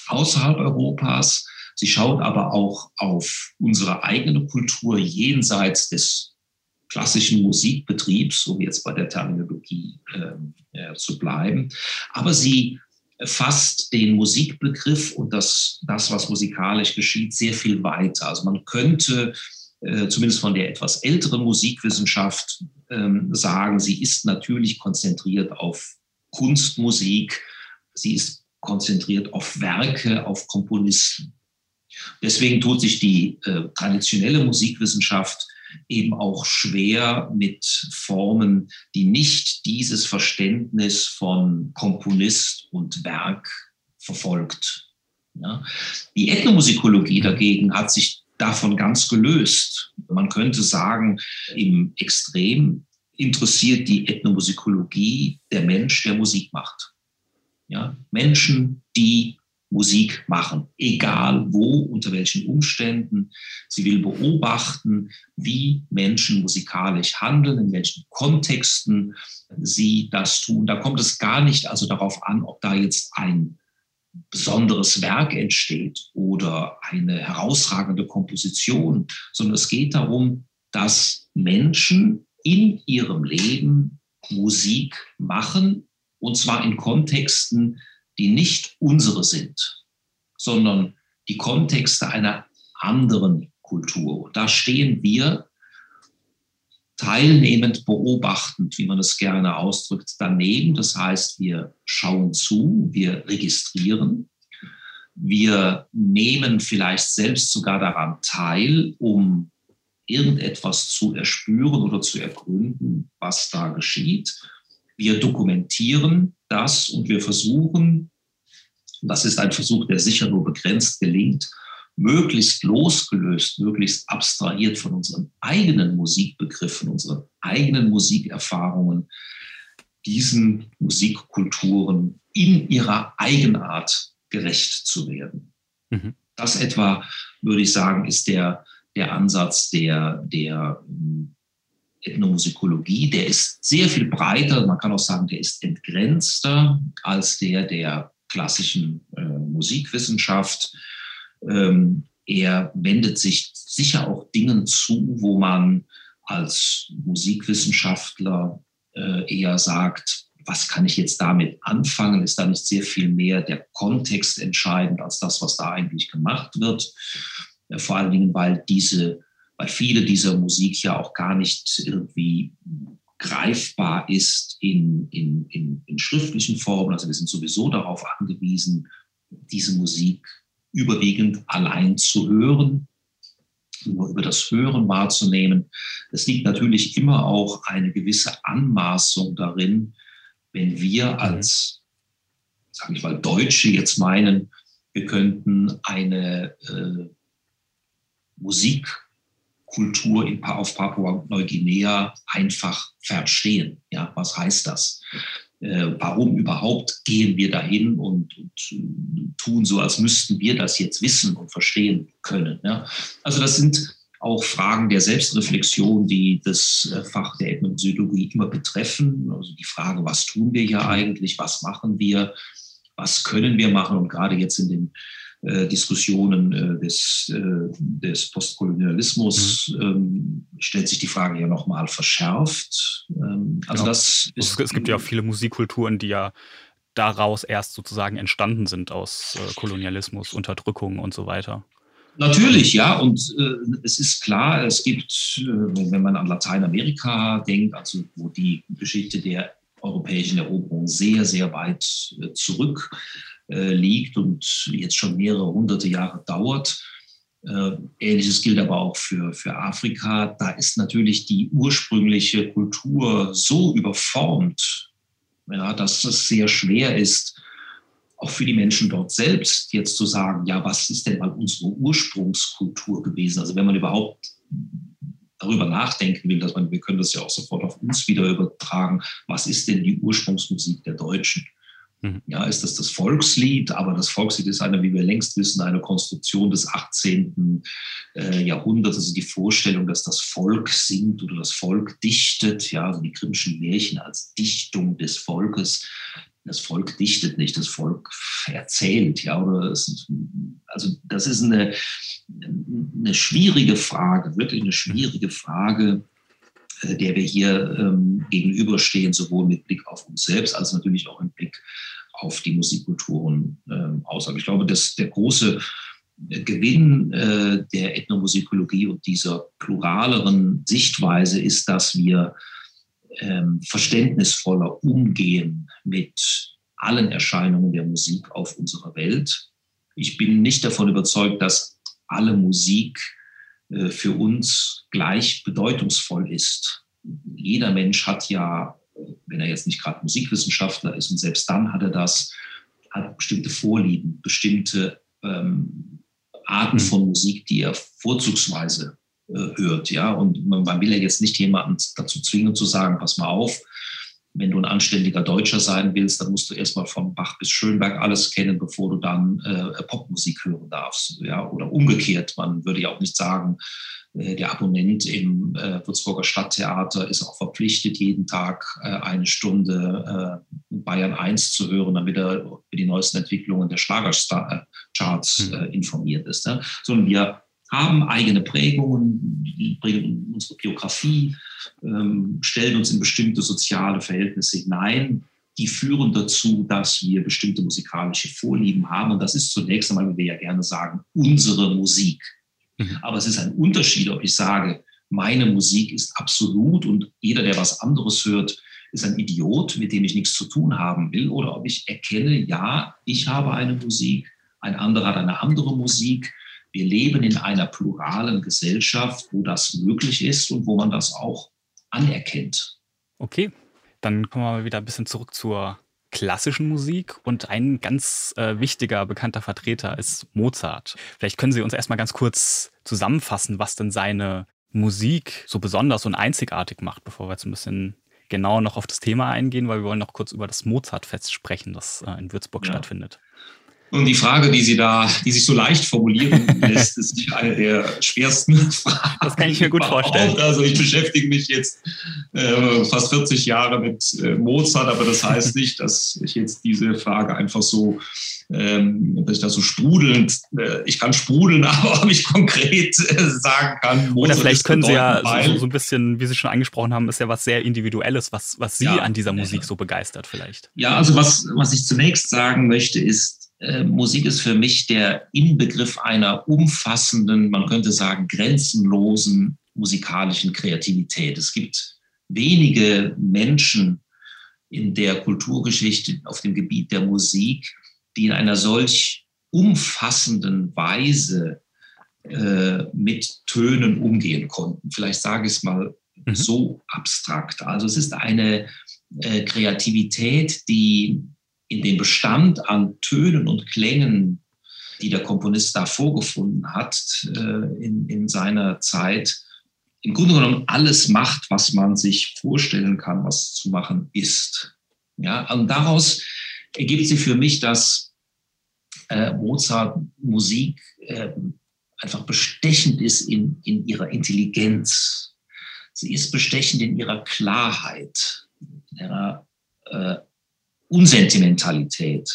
außerhalb Europas. Sie schaut aber auch auf unsere eigene Kultur jenseits des klassischen Musikbetriebs, so wie jetzt bei der Terminologie äh, zu bleiben. Aber sie fasst den Musikbegriff und das, das, was musikalisch geschieht, sehr viel weiter. Also man könnte äh, zumindest von der etwas älteren Musikwissenschaft ähm, sagen, sie ist natürlich konzentriert auf Kunstmusik, sie ist konzentriert auf Werke, auf Komponisten. Deswegen tut sich die äh, traditionelle Musikwissenschaft eben auch schwer mit Formen, die nicht dieses Verständnis von Komponist und Werk verfolgt. Ja. Die Ethnomusikologie dagegen hat sich davon ganz gelöst. Man könnte sagen, im Extrem interessiert die Ethnomusikologie der Mensch, der Musik macht. Ja, Menschen, die Musik machen, egal wo, unter welchen Umständen. Sie will beobachten, wie Menschen musikalisch handeln, in welchen Kontexten sie das tun. Da kommt es gar nicht also darauf an, ob da jetzt ein besonderes Werk entsteht oder eine herausragende Komposition, sondern es geht darum, dass Menschen in ihrem Leben Musik machen, und zwar in Kontexten, die nicht unsere sind, sondern die Kontexte einer anderen Kultur. Und da stehen wir teilnehmend beobachtend, wie man es gerne ausdrückt, daneben. Das heißt, wir schauen zu, wir registrieren, wir nehmen vielleicht selbst sogar daran teil, um irgendetwas zu erspüren oder zu ergründen, was da geschieht. Wir dokumentieren das und wir versuchen, das ist ein Versuch, der sicher nur begrenzt gelingt, möglichst losgelöst, möglichst abstrahiert von unseren eigenen Musikbegriffen, unseren eigenen Musikerfahrungen, diesen Musikkulturen in ihrer Eigenart gerecht zu werden. Mhm. Das etwa, würde ich sagen, ist der, der Ansatz der, der ähm, Ethnomusikologie. Der ist sehr viel breiter, man kann auch sagen, der ist entgrenzter als der der klassischen äh, Musikwissenschaft. Ähm, er wendet sich sicher auch Dingen zu, wo man als Musikwissenschaftler äh, eher sagt, was kann ich jetzt damit anfangen? Ist da nicht sehr viel mehr der Kontext entscheidend als das, was da eigentlich gemacht wird? Äh, vor allen Dingen, weil diese, weil viele dieser Musik ja auch gar nicht irgendwie greifbar ist in, in, in, in schriftlichen Formen. Also wir sind sowieso darauf angewiesen, diese Musik überwiegend allein zu hören, nur über das Hören wahrzunehmen. Es liegt natürlich immer auch eine gewisse Anmaßung darin, wenn wir mhm. als, sage ich mal, Deutsche jetzt meinen, wir könnten eine äh, Musikkultur in, auf Papua-Neuguinea einfach verstehen. Ja, was heißt das? äh, warum überhaupt gehen wir dahin und, und äh, tun so, als müssten wir das jetzt wissen und verstehen können. Ja? Also das sind auch Fragen der Selbstreflexion, die das äh, Fach der Ethnomusikologie immer betreffen. Also die Frage, was tun wir hier eigentlich, was machen wir, was können wir machen und gerade jetzt in den äh, Diskussionen äh, des, äh, des Postkolonialismus mhm. ähm, stellt sich die Frage ja nochmal verschärft. Ähm, also genau. das ist, es gibt ja auch viele Musikkulturen, die ja daraus erst sozusagen entstanden sind aus äh, Kolonialismus, Unterdrückung und so weiter. Natürlich, ja. Und äh, es ist klar, es gibt, äh, wenn man an Lateinamerika denkt, also wo die Geschichte der europäischen Eroberung sehr, sehr weit äh, zurück liegt und jetzt schon mehrere hunderte Jahre dauert. Äh, ähnliches gilt aber auch für, für Afrika. Da ist natürlich die ursprüngliche Kultur so überformt, ja, dass es sehr schwer ist, auch für die Menschen dort selbst jetzt zu sagen, ja, was ist denn mal unsere Ursprungskultur gewesen? Also wenn man überhaupt darüber nachdenken will, dass man, wir können das ja auch sofort auf uns wieder übertragen, was ist denn die Ursprungsmusik der Deutschen? Mhm. Ja, ist das das Volkslied? Aber das Volkslied ist eine, wie wir längst wissen, eine Konstruktion des 18. Äh, Jahrhunderts. Also die Vorstellung, dass das Volk singt oder das Volk dichtet. Ja, also die Grimmschen Märchen als Dichtung des Volkes. Das Volk dichtet nicht, das Volk erzählt. Ja, oder es, also das ist eine, eine schwierige Frage, wirklich eine schwierige Frage äh, der wir hier ähm, gegenüberstehen, sowohl mit Blick auf uns selbst als natürlich auch im Blick auf die Musikkulturen ähm, aus. Aber ich glaube, dass der große Gewinn äh, der Ethnomusikologie und dieser pluraleren Sichtweise ist, dass wir ähm, verständnisvoller umgehen mit allen Erscheinungen der Musik auf unserer Welt. Ich bin nicht davon überzeugt, dass alle Musik äh, für uns gleich bedeutungsvoll ist. Jeder Mensch hat ja, wenn er jetzt nicht gerade Musikwissenschaftler ist, und selbst dann hat er das, hat bestimmte Vorlieben, bestimmte ähm, Arten von mhm. Musik, die er vorzugsweise äh, hört. Ja? Und man, man will ja jetzt nicht jemanden dazu zwingen zu sagen, pass mal auf, wenn du ein anständiger Deutscher sein willst, dann musst du erstmal von Bach bis Schönberg alles kennen, bevor du dann äh, Popmusik hören darfst. Ja? Oder umgekehrt, man würde ja auch nicht sagen, äh, der Abonnent im äh, Würzburger Stadttheater ist auch verpflichtet, jeden Tag äh, eine Stunde äh, Bayern 1 zu hören, damit er über die neuesten Entwicklungen der Schlagercharts mhm. informiert ist. Ne? Sondern wir haben eigene Prägungen, bringen unsere Biografie, ähm, stellen uns in bestimmte soziale Verhältnisse hinein, die führen dazu, dass wir bestimmte musikalische Vorlieben haben. Und das ist zunächst einmal, wie wir ja gerne sagen, unsere Musik. Mhm. Aber es ist ein Unterschied, ob ich sage, meine Musik ist absolut und jeder, der was anderes hört, ist ein Idiot, mit dem ich nichts zu tun haben will, oder ob ich erkenne, ja, ich habe eine Musik, ein anderer hat eine andere Musik wir leben in einer pluralen Gesellschaft, wo das möglich ist und wo man das auch anerkennt. Okay, dann kommen wir mal wieder ein bisschen zurück zur klassischen Musik und ein ganz äh, wichtiger, bekannter Vertreter ist Mozart. Vielleicht können Sie uns erstmal ganz kurz zusammenfassen, was denn seine Musik so besonders und einzigartig macht, bevor wir jetzt ein bisschen genau noch auf das Thema eingehen, weil wir wollen noch kurz über das Mozartfest sprechen, das äh, in Würzburg ja. stattfindet. Und die Frage, die Sie da, die sich so leicht formulieren <laughs> lässt, ist eine der schwersten Fragen. Das kann ich mir gut vorstellen. Also ich beschäftige mich jetzt äh, fast 40 Jahre mit äh, Mozart, aber das heißt <laughs> nicht, dass ich jetzt diese Frage einfach so, ähm, dass ich da so sprudelnd, äh, ich kann sprudeln, <laughs> aber ob ich konkret äh, sagen kann, Mozart Oder vielleicht können Sie ja so, so, ein bisschen, wie Sie schon angesprochen haben, ist ja was sehr Individuelles, was, was Sie ja, an dieser Musik so begeistert vielleicht. Ja, also was, was ich zunächst sagen möchte, ist, äh, Musik ist für mich der Inbegriff einer umfassenden, man könnte sagen, grenzenlosen musikalischen Kreativität. Es gibt wenige Menschen in der Kulturgeschichte auf dem Gebiet der Musik, die in einer solch umfassenden Weise äh, mit Tönen umgehen konnten. Vielleicht sage ich es mal mhm. so abstrakt. Also es ist eine äh, Kreativität, die in dem Bestand an Tönen und Klängen, die der Komponist da vorgefunden hat äh, in, in seiner Zeit, im Grunde genommen alles macht, was man sich vorstellen kann, was zu machen ist. Ja, und daraus ergibt sich für mich, dass äh, Mozart Musik äh, einfach bestechend ist in, in ihrer Intelligenz. Sie ist bestechend in ihrer Klarheit, in ihrer äh, Unsentimentalität.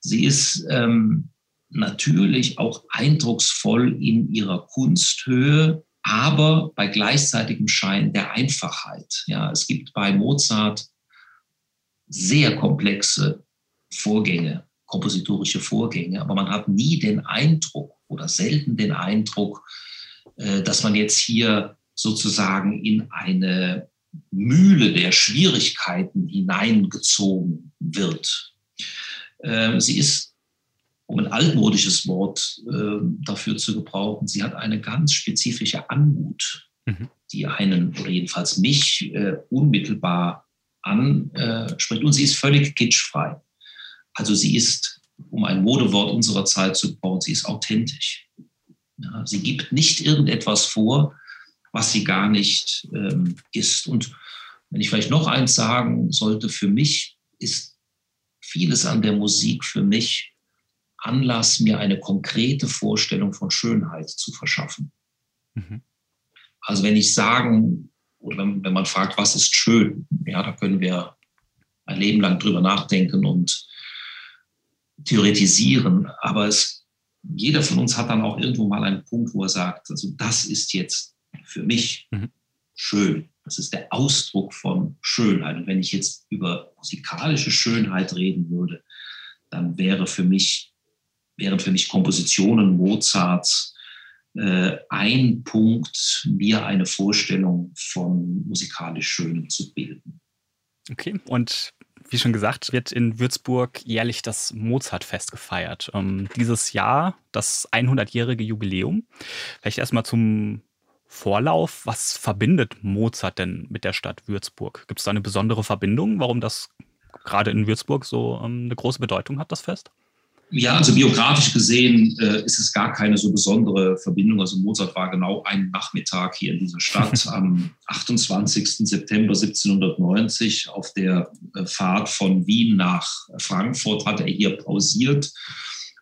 Sie ist ähm, natürlich auch eindrucksvoll in ihrer Kunsthöhe, aber bei gleichzeitigem Schein der Einfachheit. Ja, es gibt bei Mozart sehr komplexe Vorgänge, kompositorische Vorgänge, aber man hat nie den Eindruck oder selten den Eindruck, äh, dass man jetzt hier sozusagen in eine Mühle der Schwierigkeiten hineingezogen wird. Ähm, sie ist, um ein altmodisches Wort ähm, dafür zu gebrauchen, sie hat eine ganz spezifische Anmut, mhm. die einen oder jedenfalls mich äh, unmittelbar anspricht. Und sie ist völlig kitschfrei. Also sie ist, um ein Modewort unserer Zeit zu bauen, sie ist authentisch. Sie gibt nicht irgendetwas vor, was sie gar nicht ähm, ist. Und wenn ich vielleicht noch eins sagen sollte, für mich ist vieles an der Musik für mich Anlass, mir eine konkrete Vorstellung von Schönheit zu verschaffen. Mhm. Also wenn ich sagen, oder wenn, wenn man fragt, was ist schön, ja, da können wir ein Leben lang drüber nachdenken und theoretisieren, aber es, jeder von uns hat dann auch irgendwo mal einen Punkt, wo er sagt, also das ist jetzt für mich mhm. schön. Das ist der Ausdruck von Schönheit. Und wenn ich jetzt über musikalische Schönheit reden würde, dann wäre für mich, wären für mich Kompositionen Mozarts äh, ein Punkt, mir eine Vorstellung von musikalisch Schönem zu bilden. Okay, und Wie schon gesagt, wird in Würzburg jährlich das Mozartfest gefeiert. Ähm, dieses Jahr das 100-jährige Jubiläum. Vielleicht erstmal zum Vorlauf. Was verbindet Mozart denn mit der Stadt Würzburg? Gibt es da eine besondere Verbindung, warum das gerade in Würzburg so ähm, eine große Bedeutung hat, das Fest? Ja, also biografisch gesehen äh, ist es gar keine so besondere Verbindung. Also Mozart war genau einen Nachmittag hier in dieser Stadt <laughs> am 28. September 1790 auf der äh, Fahrt von Wien nach Frankfurt hat er hier pausiert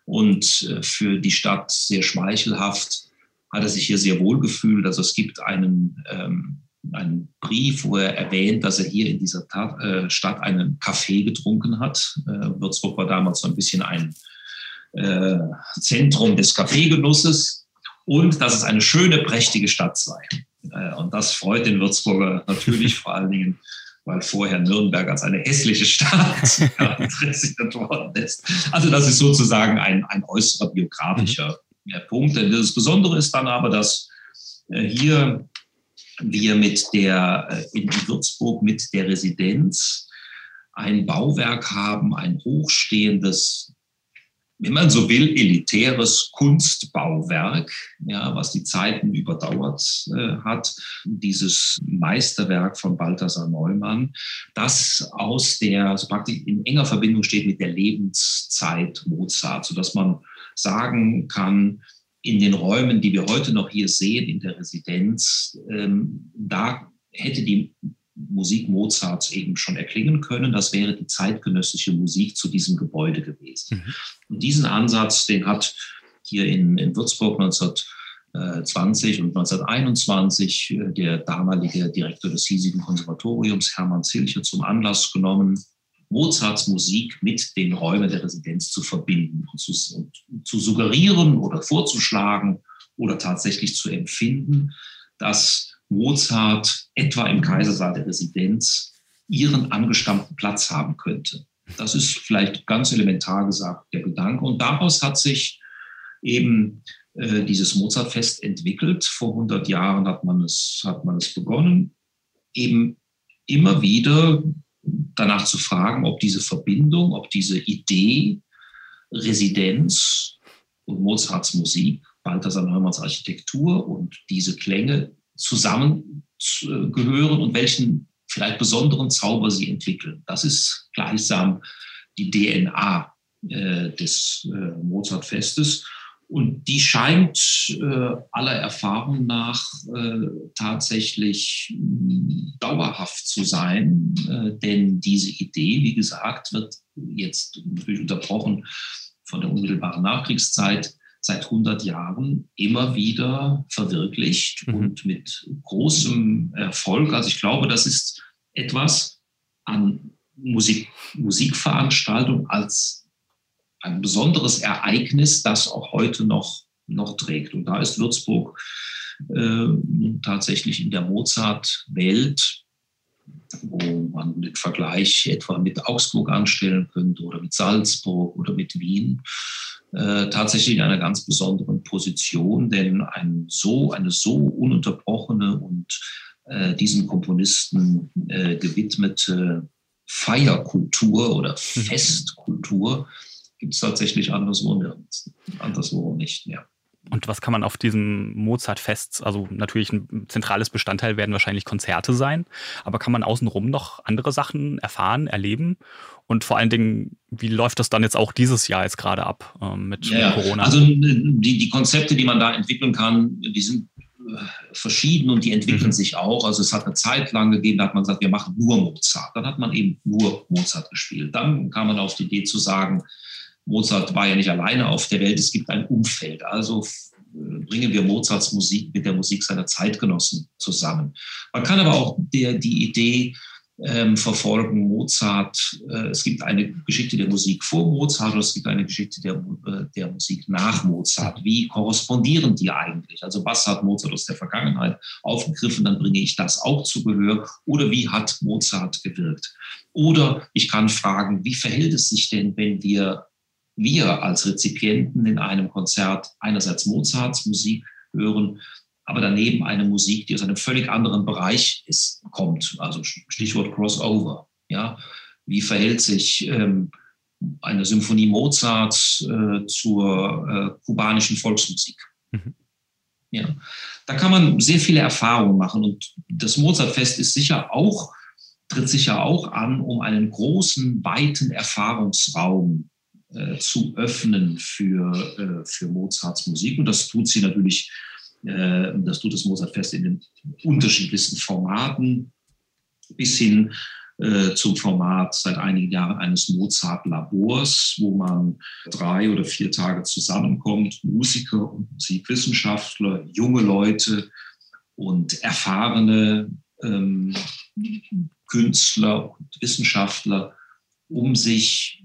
und äh, für die Stadt sehr schmeichelhaft hat er sich hier sehr wohl gefühlt. Also es gibt einen ähm, einen Brief, wo er erwähnt, dass er hier in dieser Tat, äh, Stadt einen Kaffee getrunken hat. Äh, Würzburg war damals so ein bisschen ein äh, Zentrum des Kaffeegenusses und dass es eine schöne, prächtige Stadt sei. Äh, und das freut den Würzburger <laughs> natürlich vor allen Dingen, weil vorher Nürnberg als eine hässliche Stadt <laughs> interessiert worden ist. Also das ist sozusagen ein, ein äußerer biografischer mhm. Punkt. Das Besondere ist dann aber, dass äh, hier wir mit der, äh, in Würzburg mit der Residenz ein Bauwerk haben, ein hochstehendes wenn man so will, elitäres Kunstbauwerk, ja, was die Zeiten überdauert äh, hat. Dieses Meisterwerk von Balthasar Neumann, das aus der, also praktisch in enger Verbindung steht mit der Lebenszeit Mozart, sodass man sagen kann, in den Räumen, die wir heute noch hier sehen, in der Residenz, ähm, da hätte die Musik Mozarts eben schon erklingen können. Das wäre die zeitgenössische Musik zu diesem Gebäude gewesen. Mhm. Und diesen Ansatz, den hat hier in, in Würzburg 1920 und 1921 äh, der damalige Direktor des hiesigen Konservatoriums, Hermann Zilche, zum Anlass genommen, Mozarts Musik mit den Räumen der Residenz zu verbinden und zu, und zu suggerieren oder vorzuschlagen oder tatsächlich zu empfinden, dass Mozart etwa im Kaisersaal der Residenz ihren angestammten Platz haben könnte. Das ist vielleicht ganz elementar gesagt der Gedanke. Und daraus hat sich eben äh, dieses Mozartfest entwickelt. Vor 100 Jahren hat man, es, hat man es begonnen, eben immer wieder danach zu fragen, ob diese Verbindung, ob diese Idee, Residenz und Mozarts Musik, Balthasar Neumanns Architektur und diese Klänge zusammengehören und welchen vielleicht besonderen Zauber sie entwickeln. Das ist gleichsam die DNA äh, des äh, Mozartfestes. Und die scheint äh, aller Erfahrung nach äh, tatsächlich mh, dauerhaft zu sein, äh, denn diese Idee, wie gesagt, wird jetzt natürlich unterbrochen von der unmittelbaren Nachkriegszeit seit 100 Jahren immer wieder verwirklicht mhm. und mit großem Erfolg. Also ich glaube, das ist etwas an Musik, Musikveranstaltung als ein besonderes Ereignis, das auch heute noch, noch trägt. Und da ist Würzburg äh, tatsächlich in der Mozart-Welt, wo man den Vergleich etwa mit Augsburg anstellen könnte oder mit Salzburg oder mit Wien, äh, tatsächlich in einer ganz besonderen Position, denn ein so, eine so ununterbrochene und äh, diesen Komponisten äh, gewidmete Feierkultur oder mhm. Festkultur gibt es tatsächlich anderswo, anderswo nicht mehr. Und was kann man auf diesem Mozart-Fest, also natürlich ein zentrales Bestandteil werden wahrscheinlich Konzerte sein, aber kann man außenrum noch andere Sachen erfahren, erleben? Und vor allen Dingen, wie läuft das dann jetzt auch dieses Jahr jetzt gerade ab ähm, mit ja, Corona? Also die, die Konzepte, die man da entwickeln kann, die sind äh, verschieden und die entwickeln mhm. sich auch. Also es hat eine Zeit lang gegeben, da hat man gesagt, wir machen nur Mozart. Dann hat man eben nur Mozart gespielt. Dann kam man auf die Idee zu sagen, Mozart war ja nicht alleine auf der Welt, es gibt ein Umfeld. Also äh, bringen wir Mozarts Musik mit der Musik seiner Zeitgenossen zusammen. Man kann aber auch der, die Idee ähm, verfolgen, Mozart, äh, es gibt eine Geschichte der Musik vor Mozart und es gibt eine Geschichte der, äh, der Musik nach Mozart. Wie korrespondieren die eigentlich? Also was hat Mozart aus der Vergangenheit aufgegriffen, dann bringe ich das auch zu Gehör. Oder wie hat Mozart gewirkt? Oder ich kann fragen, wie verhält es sich denn, wenn wir wir als Rezipienten in einem Konzert einerseits Mozarts Musik hören, aber daneben eine Musik, die aus einem völlig anderen Bereich ist, kommt. Also Stichwort Crossover. Ja, Wie verhält sich ähm, eine Symphonie Mozarts äh, zur äh, kubanischen Volksmusik? Mhm. Ja, da kann man sehr viele Erfahrungen machen und das Mozartfest ist sicher auch tritt sicher auch an, um einen großen, weiten Erfahrungsraum äh, zu öffnen für, äh, für Mozarts Musik. Und das tut sie natürlich, äh, das tut das Mozartfest in den unterschiedlichsten Formaten bis hin äh, zum Format seit einigen Jahren eines Mozart-Labors, wo man drei oder vier Tage zusammenkommt, Musiker und Musikwissenschaftler, junge Leute und erfahrene ähm, Künstler und Wissenschaftler, um sich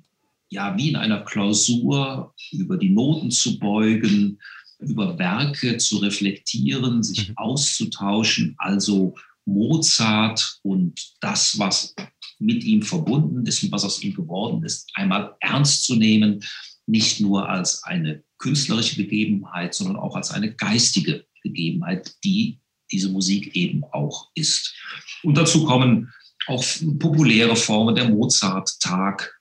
ja wie in einer Klausur über die Noten zu beugen, über Werke zu reflektieren, sich mhm. auszutauschen, also Mozart und das, was mit ihm verbunden ist und was aus ihm geworden ist, einmal ernst zu nehmen, nicht nur als eine künstlerische Begebenheit, sondern auch als eine geistige Begebenheit, die diese Musik eben auch ist. Und dazu kommen auch populäre Formen, der Mozart-Tag,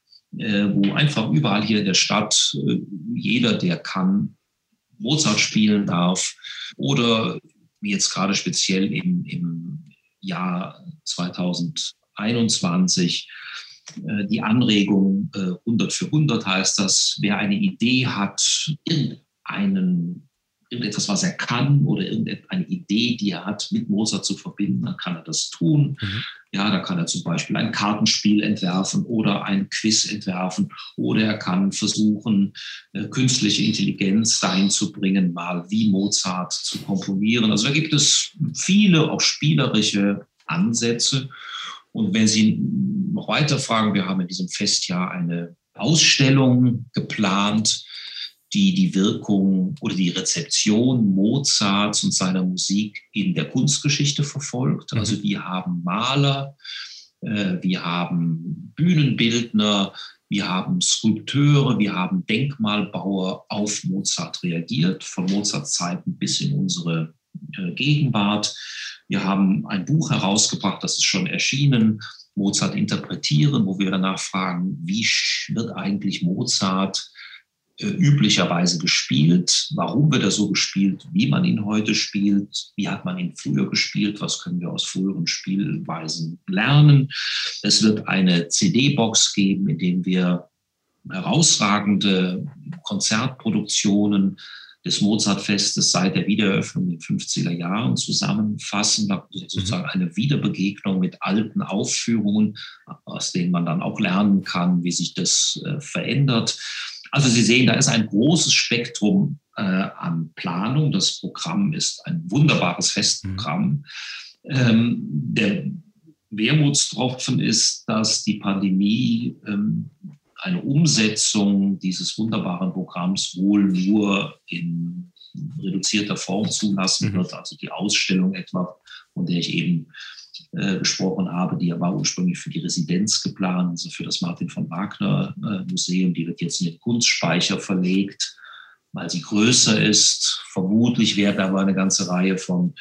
wo einfach überall hier in der Stadt äh, jeder, der kann, Mozart spielen darf. Oder wie jetzt gerade speziell im, im Jahr 2021 äh, die Anregung 100 für 100 heißt das, wer eine Idee hat, irgendeinen irgendetwas, was er kann oder irgendeine Idee, die er hat, mit Mozart zu verbinden, dann kann er das tun. Mhm. Ja, da kann er zum Beispiel ein Kartenspiel entwerfen oder ein Quiz entwerfen oder er kann versuchen, äh, künstliche Intelligenz dahin zu bringen, mal wie Mozart zu komponieren. Also da gibt es viele auch spielerische Ansätze. Und wenn Sie noch weiter fragen, wir haben in diesem Festjahr eine Ausstellung geplant, die die Wirkung oder die Rezeption Mozarts und seiner Musik in der Kunstgeschichte verfolgt. Mhm. Also wir haben Maler, äh, wir haben Bühnenbildner, wir haben Skulpteure, wir haben Denkmalbauer auf Mozart reagiert, von Mozarts Zeiten bis in unsere äh, Gegenwart. Wir haben ein Buch herausgebracht, das ist schon erschienen, Mozart interpretieren, wo wir danach fragen, wie wird eigentlich Mozart üblicherweise gespielt. Warum wird er so gespielt? Wie man ihn heute spielt? Wie hat man ihn früher gespielt? Was können wir aus früheren Spielweisen lernen? Es wird eine CD-Box geben, in dem wir herausragende Konzertproduktionen des Mozartfestes seit der Wiedereröffnung in den 50er Jahren zusammenfassen, sozusagen eine Wiederbegegnung mit alten Aufführungen, aus denen man dann auch lernen kann, wie sich das äh, verändert. Also Sie sehen, da ist ein großes Spektrum äh, an Planung. Das Programm ist ein wunderbares Festprogramm. Mhm. Ähm, der Wermutstropfen ist, dass die Pandemie ähm, eine Umsetzung dieses wunderbaren Programms wohl nur in reduzierter Form zulassen mhm. wird. Also die Ausstellung etwa, von der ich eben äh, gesprochen habe, die war ursprünglich für die Residenz geplant, also für das Martin von Wagner äh, Museum. Die wird jetzt in den Kunstspeicher verlegt, weil sie größer ist. Vermutlich werden aber eine ganze Reihe von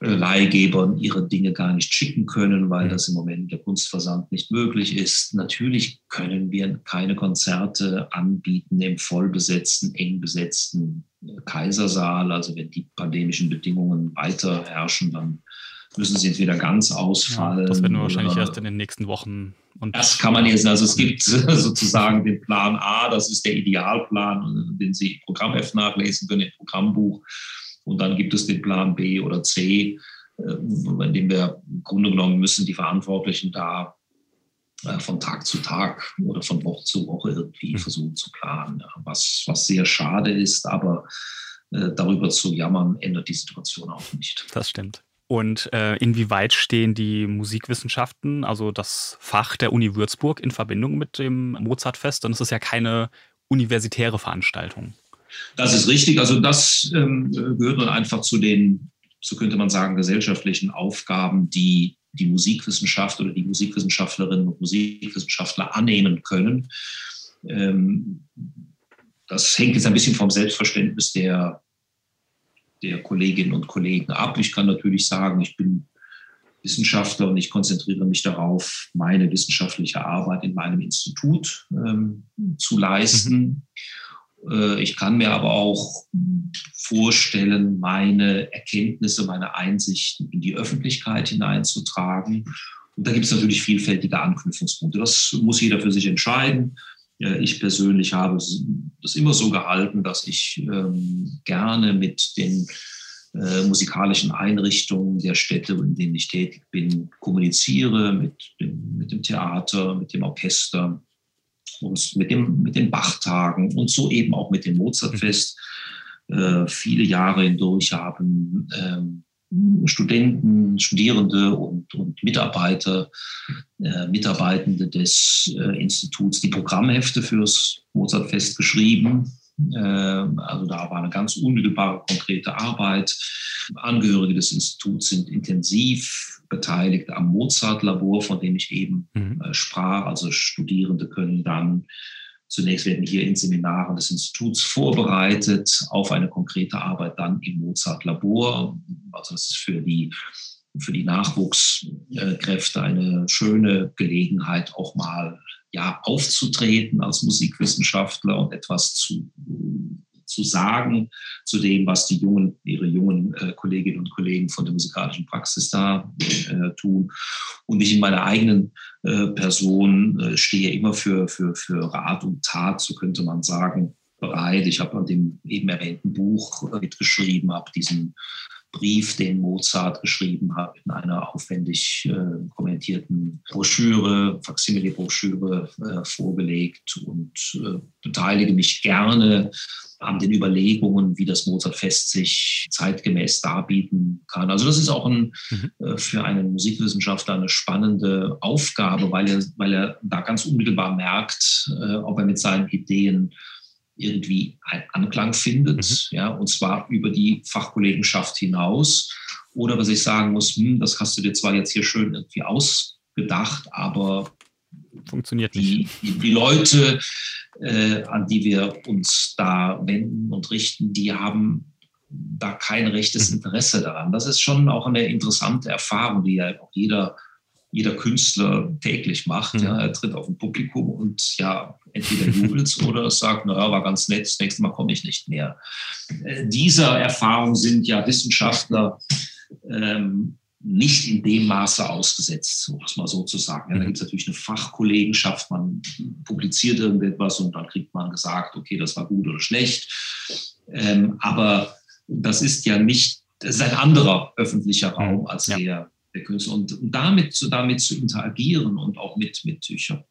äh, Leihgebern ihre Dinge gar nicht schicken können, weil mhm. das im Moment der Kunstversand nicht möglich ist. Natürlich können wir keine Konzerte anbieten im vollbesetzten, eng besetzten Kaisersaal. Also wenn die pandemischen Bedingungen weiter herrschen, dann müssen sie entweder ganz ausfallen. Ja, das werden wir wahrscheinlich erst in den nächsten Wochen. Und das kann man jetzt, also es gibt <laughs> sozusagen den Plan A, das ist der Idealplan, den Sie im Programmheft nachlesen können, im Programmbuch. Und dann gibt es den Plan B oder C, äh, in dem wir im Grunde genommen müssen die Verantwortlichen da äh, von Tag zu Tag oder von Woche zu Woche irgendwie mhm. versuchen zu planen, was, was sehr schade ist, aber äh, darüber zu jammern, ändert die Situation auch nicht. Das stimmt. Und äh, inwieweit stehen die Musikwissenschaften, also das Fach der Uni Würzburg, in Verbindung mit dem Mozartfest? Denn es ist ja keine universitäre Veranstaltung. Das ist richtig. Also das ähm, gehört nun einfach zu den, so könnte man sagen, gesellschaftlichen Aufgaben, die die Musikwissenschaft oder die Musikwissenschaftlerinnen und Musikwissenschaftler annehmen können. Ähm, das hängt jetzt ein bisschen vom Selbstverständnis der der Kolleginnen und Kollegen ab. Ich kann natürlich sagen, ich bin Wissenschaftler und ich konzentriere mich darauf, meine wissenschaftliche Arbeit in meinem Institut ähm, zu leisten. Äh, ich kann mir aber auch vorstellen, meine Erkenntnisse, meine Einsichten in die Öffentlichkeit hineinzutragen. Und da gibt es natürlich vielfältige Anknüpfungspunkte. Das muss jeder für sich entscheiden. Ich persönlich habe das immer so gehalten, dass ich ähm, gerne mit den äh, musikalischen Einrichtungen der Städte, in denen ich tätig bin, kommuniziere, mit dem, mit dem Theater, mit dem Orchester und mit, dem, mit den Bachtagen und so eben auch mit dem Mozartfest. Äh, viele Jahre hindurch haben ähm, Studenten, Studierende und, und Mitarbeiter, äh, Mitarbeitende des äh, Instituts die Programmhefte fürs Mozartfest geschrieben. Äh, also da war eine ganz unmittelbare, konkrete Arbeit. Angehörige des Instituts sind intensiv beteiligt am Mozart-Labor, von dem ich eben mhm. Äh, sprach. Also Studierende können dann Zunächst werden hier in Seminaren des Instituts vorbereitet auf eine konkrete Arbeit dann im Mozart-Labor. Also das ist für die, für die Nachwuchskräfte eine schöne Gelegenheit, auch mal ja, aufzutreten als Musikwissenschaftler und etwas zu zu sagen zu dem, was die jungen, ihre jungen äh, Kolleginnen und Kollegen von der musikalischen Praxis da äh, tun. Und ich in meiner eigenen äh, Person äh, stehe immer für, für, für Rat und Tat, so könnte man sagen, bereit. Ich habe an dem eben erwähnten Buch äh, mitgeschrieben, habe diesen Brief, den Mozart geschrieben hat, in einer aufwendig äh, kommentierten Broschüre, Faksimile-Broschüre äh, vorgelegt und äh, beteilige mich gerne an den Überlegungen, wie das Mozartfest sich zeitgemäß darbieten kann. Also das ist auch ein, mhm. Äh, für einen Musikwissenschaftler eine spannende Aufgabe, weil er, weil er da ganz unmittelbar merkt, äh, ob er mit seinen Ideen irgendwie einen Anklang findet, mhm. ja, und zwar über die Fachkollegenschaft hinaus. Oder was ich sagen muss, hm, das hast du dir zwar jetzt hier schön irgendwie ausgedacht, aber funktioniert die, nicht. Die, die Leute, äh, an die wir uns da wenden und richten, die haben da kein rechtes mhm. Interesse daran. Das ist schon auch eine interessante Erfahrung, die ja auch jeder jeder Künstler täglich macht. Mhm. Ja. Er tritt auf ein Publikum und ja, entweder jubelt <laughs> oder sagt, naja, war ganz nett, das nächste Mal komme ich nicht mehr. Äh, dieser Erfahrung sind ja Wissenschaftler ähm, nicht in dem Maße ausgesetzt, um es mal so zu sagen. Ja, da mhm. gibt es natürlich eine Fachkollegenschaft, man publiziert irgendetwas und dann kriegt man gesagt, okay, das war gut oder schlecht. Ähm, aber das ist ja nicht, das ist ein anderer öffentlicher Raum als ja. der der Künstler. Und, damit, zu, damit zu interagieren und auch mit, mit ich habe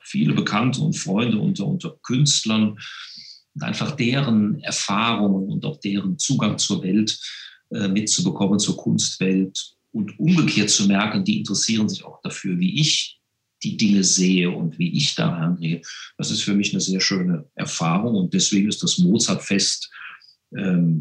viele Bekannte und Freunde unter, unter Künstlern und einfach deren Erfahrungen und auch deren Zugang zur Welt äh, mitzubekommen, zur Kunstwelt und umgekehrt zu merken, die interessieren sich auch dafür, wie ich die Dinge sehe und wie ich da herangehe. Das ist für mich eine sehr schöne Erfahrung und deswegen ist das Mozartfest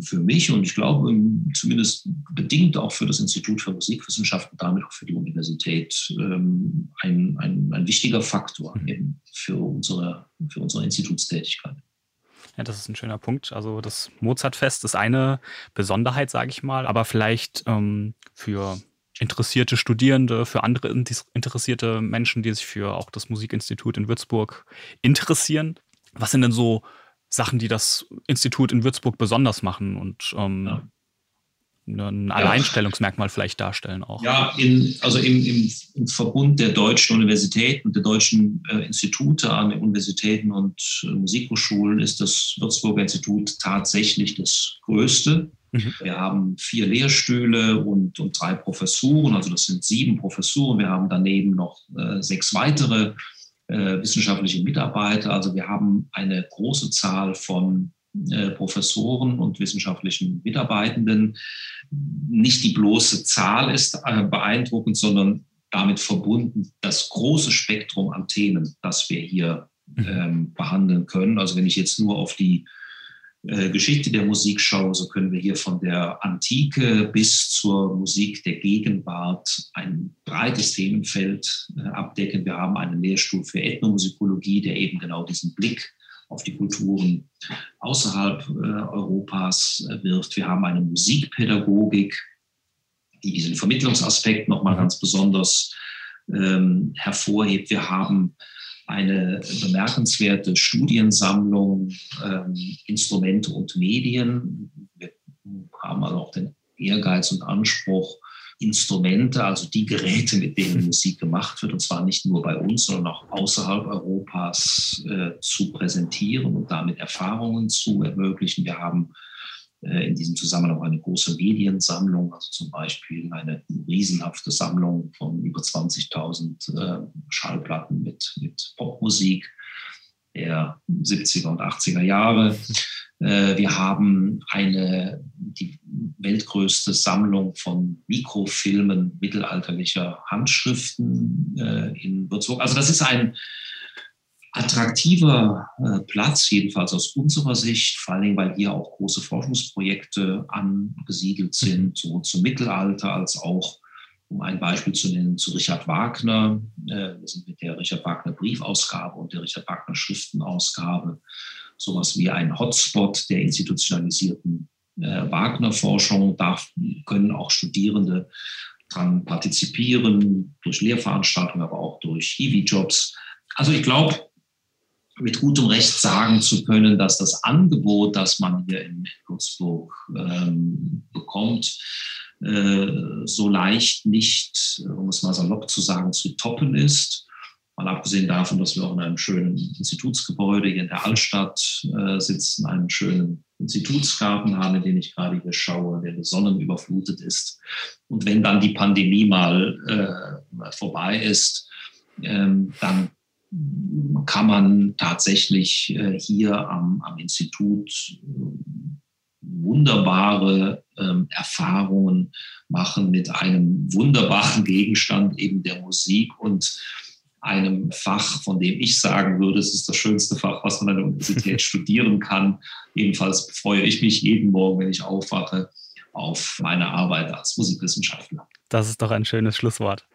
für mich und ich glaube zumindest bedingt auch für das Institut für Musikwissenschaften, damit auch für die Universität ähm, ein, ein, ein wichtiger Faktor mhm. eben für unsere, für unsere Institutstätigkeit. Ja, das ist ein schöner Punkt. Also das Mozartfest ist eine Besonderheit, sage ich mal, aber vielleicht ähm, für interessierte Studierende, für andere interessierte Menschen, die sich für auch das Musikinstitut in Würzburg interessieren. Was sind denn so Sachen, die das Institut in Würzburg besonders machen und ähm, ja. Ne, ein Alleinstellungsmerkmal vielleicht darstellen auch. Ja, in, also im, im, im, Verbund der deutschen Universitäten und der deutschen äh, Institute an Universitäten und äh, Musikhochschulen ist das Würzburger Institut tatsächlich das größte. Mhm. Wir haben vier Lehrstühle und, und drei Professuren, also das sind sieben Professuren. Wir haben daneben noch äh, sechs weitere äh, wissenschaftliche Mitarbeiter. Also wir haben eine große Zahl von äh, Professoren und wissenschaftlichen Mitarbeitenden. Nicht die bloße Zahl ist äh, beeindruckend, sondern damit verbunden das große Spektrum an Themen, das wir hier mhm. ähm, behandeln können. Also wenn ich jetzt nur auf die Geschichte der Musik schaue, so können wir hier von der Antike bis zur Musik der Gegenwart ein breites Themenfeld äh, abdecken. Wir haben einen Lehrstuhl für Ethnomusikologie, der eben genau diesen Blick auf die Kulturen außerhalb äh, Europas wirft. Wir haben eine Musikpädagogik, die diesen Vermittlungsaspekt nochmal ganz besonders ähm, hervorhebt. Wir haben eine bemerkenswerte Studiensammlung ähm, Instrumente und Medien. Wir haben also auch den Ehrgeiz und Anspruch, Instrumente, also die Geräte, mit denen <laughs> Musik gemacht wird, und zwar nicht nur bei uns, sondern auch außerhalb Europas äh, zu präsentieren und damit Erfahrungen zu ermöglichen. Wir haben in diesem Zusammenhang eine große Mediensammlung, also zum Beispiel eine riesenhafte Sammlung von über 20.000 äh, Schallplatten mit, mit Popmusik der 70er und 80er Jahre. <laughs> Äh, wir haben eine, die weltgrößte Sammlung von Mikrofilmen mittelalterlicher Handschriften in Würzburg. Also das ist ein, attraktiver äh, Platz, jedenfalls aus unserer Sicht, vor allen Dingen, weil hier auch große Forschungsprojekte angesiedelt sind, sowohl zum Mittelalter als auch, um ein Beispiel zu nennen, zu Richard Wagner. Äh, wir sind mit der Richard Wagner Briefausgabe und der Richard Wagner Schriftenausgabe sowas wie ein Hotspot der institutionalisierten äh, Wagner-Forschung. Da können auch Studierende dran partizipieren, durch Lehrveranstaltungen, aber auch durch Hiwi-Jobs. Also ich glaube, mit gutem Recht sagen zu können, dass das Angebot, das man hier in Würzburg ähm, bekommt, äh, so leicht nicht, um es mal salopp zu sagen, zu toppen ist. Mal abgesehen davon, dass wir auch in einem schönen Institutsgebäude hier in der Altstadt äh, sitzen, einen schönen Institutsgarten haben, in den ich gerade hier schaue, der sonnenüberflutet ist. Und wenn dann die Pandemie mal äh, vorbei ist, ähm, dann kann man tatsächlich äh, hier am, am Institut äh, wunderbare ähm, Erfahrungen machen mit einem wunderbaren Gegenstand, eben der Musik und einem Fach, von dem ich sagen würde, es ist das schönste Fach, was man an der Universität <laughs> studieren kann. Jedenfalls freue ich mich jeden Morgen, wenn ich aufwache, auf meine Arbeit als Musikwissenschaftler. Das ist doch ein schönes Schlusswort.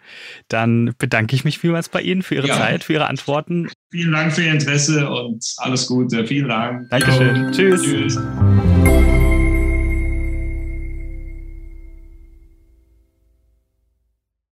Dann bedanke ich mich vielmals bei Ihnen für Ihre ja. Zeit, für Ihre Antworten. Vielen Dank für Ihr Interesse und alles Gute. Vielen Dank. Dankeschön. Tschüss. Tschüss.